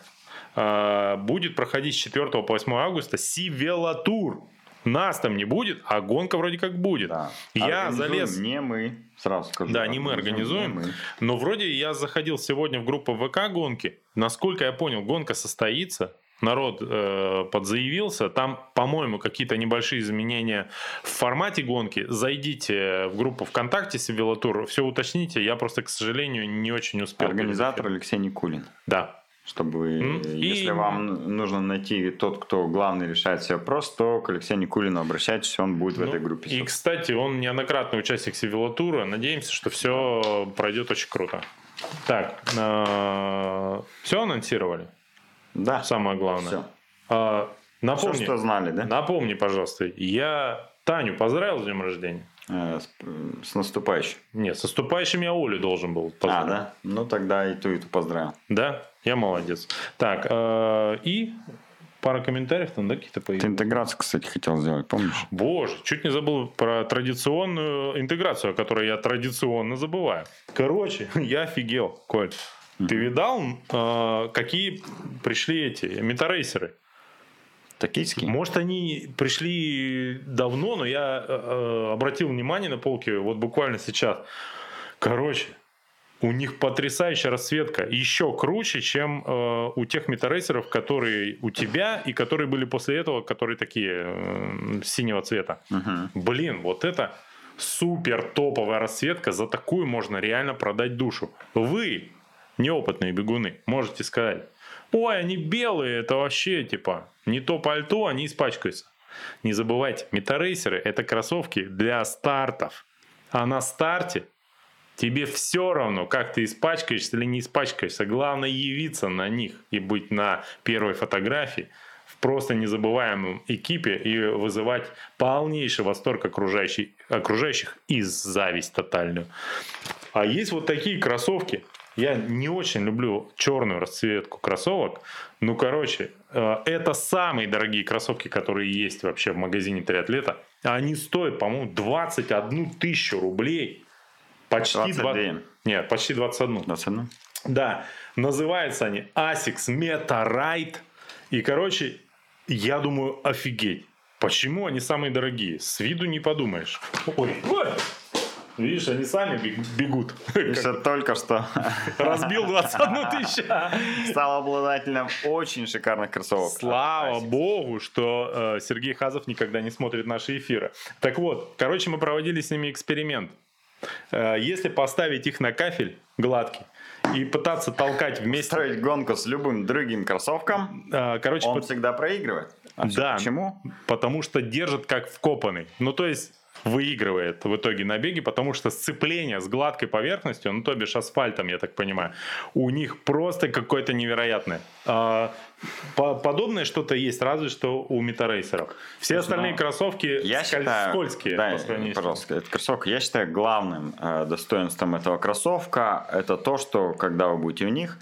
будет проходить с 4 по 8 августа Сивелатур. Нас там не будет, а гонка вроде как будет. Да. Я залез... Не мы, сразу скажу. Да, не мы организуем. не мы. Но вроде я заходил сегодня в группу ВК гонки. Насколько я понял, гонка состоится. Народ э, подзаявился. Там, по-моему, какие-то небольшие изменения в формате гонки. Зайдите в группу ВКонтакте Севелатур, все уточните. Я просто, к сожалению, не очень успел. Организатор Алексей Никулин. Да. Чтобы, и- если вам нужно найти тот, кто главный решает все вопросы, то к Алексею Никулину обращайтесь, он будет в Ну, этой группе. И, кстати, он неоднократный участник Севелатура. Надеемся, что все пройдет очень круто. Так, все анонсировали? Да, Самое главное. все. А, Все, напомни, что знали, да? напомни, пожалуйста, я Таню поздравил с днем рождения. Э, с, с наступающим. Нет, с наступающим я Олю должен был А, поздравить. да? Ну, тогда и ту, и ту поздравил. Да? Я молодец. Так, э, и пара комментариев там, да, какие-то Ты появились? интеграцию, кстати, хотел сделать, помнишь? Боже, чуть не забыл про традиционную интеграцию, о которой я традиционно забываю. Короче, я офигел, Коль. Ты видал, э, какие пришли эти метарейсеры? Токийский? Может, они пришли давно, но я э, обратил внимание на полке вот буквально сейчас. Короче, у них потрясающая расцветка. Еще круче, чем э, у тех метарейсеров, которые у тебя и которые были после этого, которые такие э, синего цвета. Мгм. Блин, вот это супер топовая расцветка. За такую можно реально продать душу. Вы, неопытные бегуны, можете сказать, ой, они белые, это вообще типа не то пальто, они испачкаются. Не забывайте, метарейсеры это кроссовки для стартов. А на старте тебе все равно, как ты испачкаешься или не испачкаешься. Главное явиться на них и быть на первой фотографии в просто незабываемом экипе и вызывать полнейший восторг окружающих, окружающих и зависть тотальную. А есть вот такие кроссовки. Я не очень люблю черную расцветку кроссовок. Ну, короче, э, это самые дорогие кроссовки, которые есть вообще в магазине триатлета. Они стоят, по-моему, 21 тысячу рублей. Почти 22. 20... Нет, почти 21. 21? Да, называются они Asics Meta Ride. И, короче, я думаю, офигеть. Почему они самые дорогие? С виду не подумаешь. Ой, ой. Видишь, они сами бег- бегут. Еще только что Разбил 21 тысячу. стал обладателем очень шикарных кроссовок. Слава богу, что э, Сергей Хазов никогда не смотрит наши эфиры. Так вот, короче, мы проводили с ними эксперимент. Э, если поставить их на кафель гладкий и пытаться толкать вместе... Строить гонку с любым другим кроссовком, э, короче, он под- всегда проигрывает. А Да. Почему? потому что держит как вкопанный. Ну, то есть, выигрывает в итоге на беге, потому что сцепление с гладкой поверхностью, ну то бишь асфальтом, я так понимаю, у них просто какое-то невероятное. А, подобное что-то есть, разве что у метарейсеров. Все остальные ну, кроссовки я сколь- считаю, скользкие. Да, пожалуйста, это кроссовок. Я считаю главным э, достоинством этого кроссовка это то, что когда вы будете в них,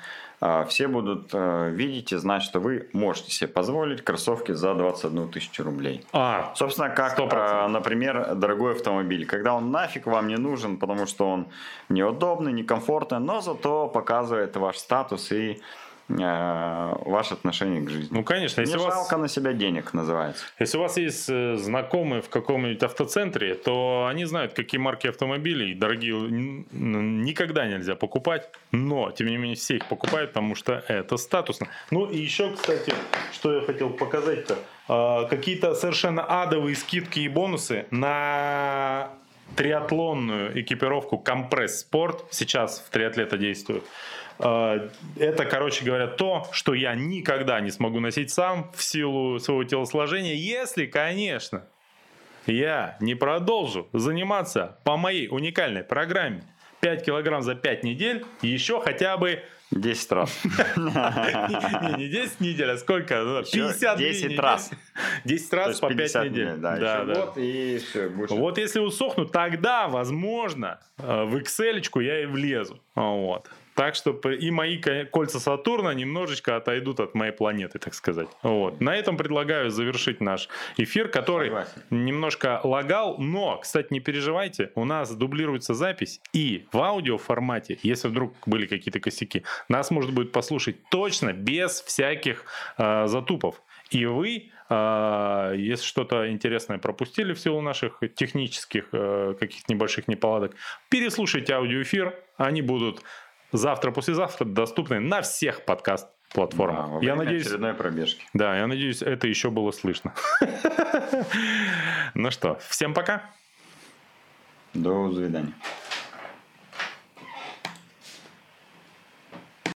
все будут э, видеть и знать, что вы можете себе позволить кроссовки за 21 тысячу рублей. А, Собственно, как, 100%. Э, например, дорогой автомобиль. Когда он нафиг вам не нужен, потому что он неудобный, некомфортный, но зато показывает ваш статус и ваше отношение к жизни. Ну, конечно. Если Не жалко вас... на себя денег называется. Если у вас есть э, знакомые в каком-нибудь автоцентре, то они знают, какие марки автомобилей дорогие никогда нельзя покупать, но, тем не менее, все их покупают, потому что это статусно. Ну, и еще, кстати, что я хотел показать-то. А, какие-то совершенно адовые скидки и бонусы на триатлонную экипировку Компресс Спорт сейчас в триатлета действует. А, это, короче говоря, то, что я никогда не смогу носить сам в силу своего телосложения, если, конечно, я не продолжу заниматься по моей уникальной программе 5 килограмм за 5 недель, еще хотя бы 10 раз. Не, не 10 недель, а сколько? 50 10 раз. 10 раз по 5 недель. Да, да. Вот и все. Вот если усохну, тогда, возможно, э, в Excel я и влезу. Вот. Так что и мои кольца Сатурна немножечко отойдут от моей планеты, так сказать. Вот. На этом предлагаю завершить наш эфир, который Согласен. немножко лагал, но, кстати, не переживайте, у нас дублируется запись и в аудио формате, если вдруг были какие-то косяки, нас может будет послушать точно без всяких э, затупов. И вы, э, если что-то интересное пропустили в силу наших технических э, каких-то небольших неполадок, переслушайте аудиоэфир, они будут завтра-послезавтра доступны на всех подкаст-платформах. Да, я надеюсь, очередной пробежки. Да, я надеюсь, это еще было слышно. Ну что, всем пока. До свидания.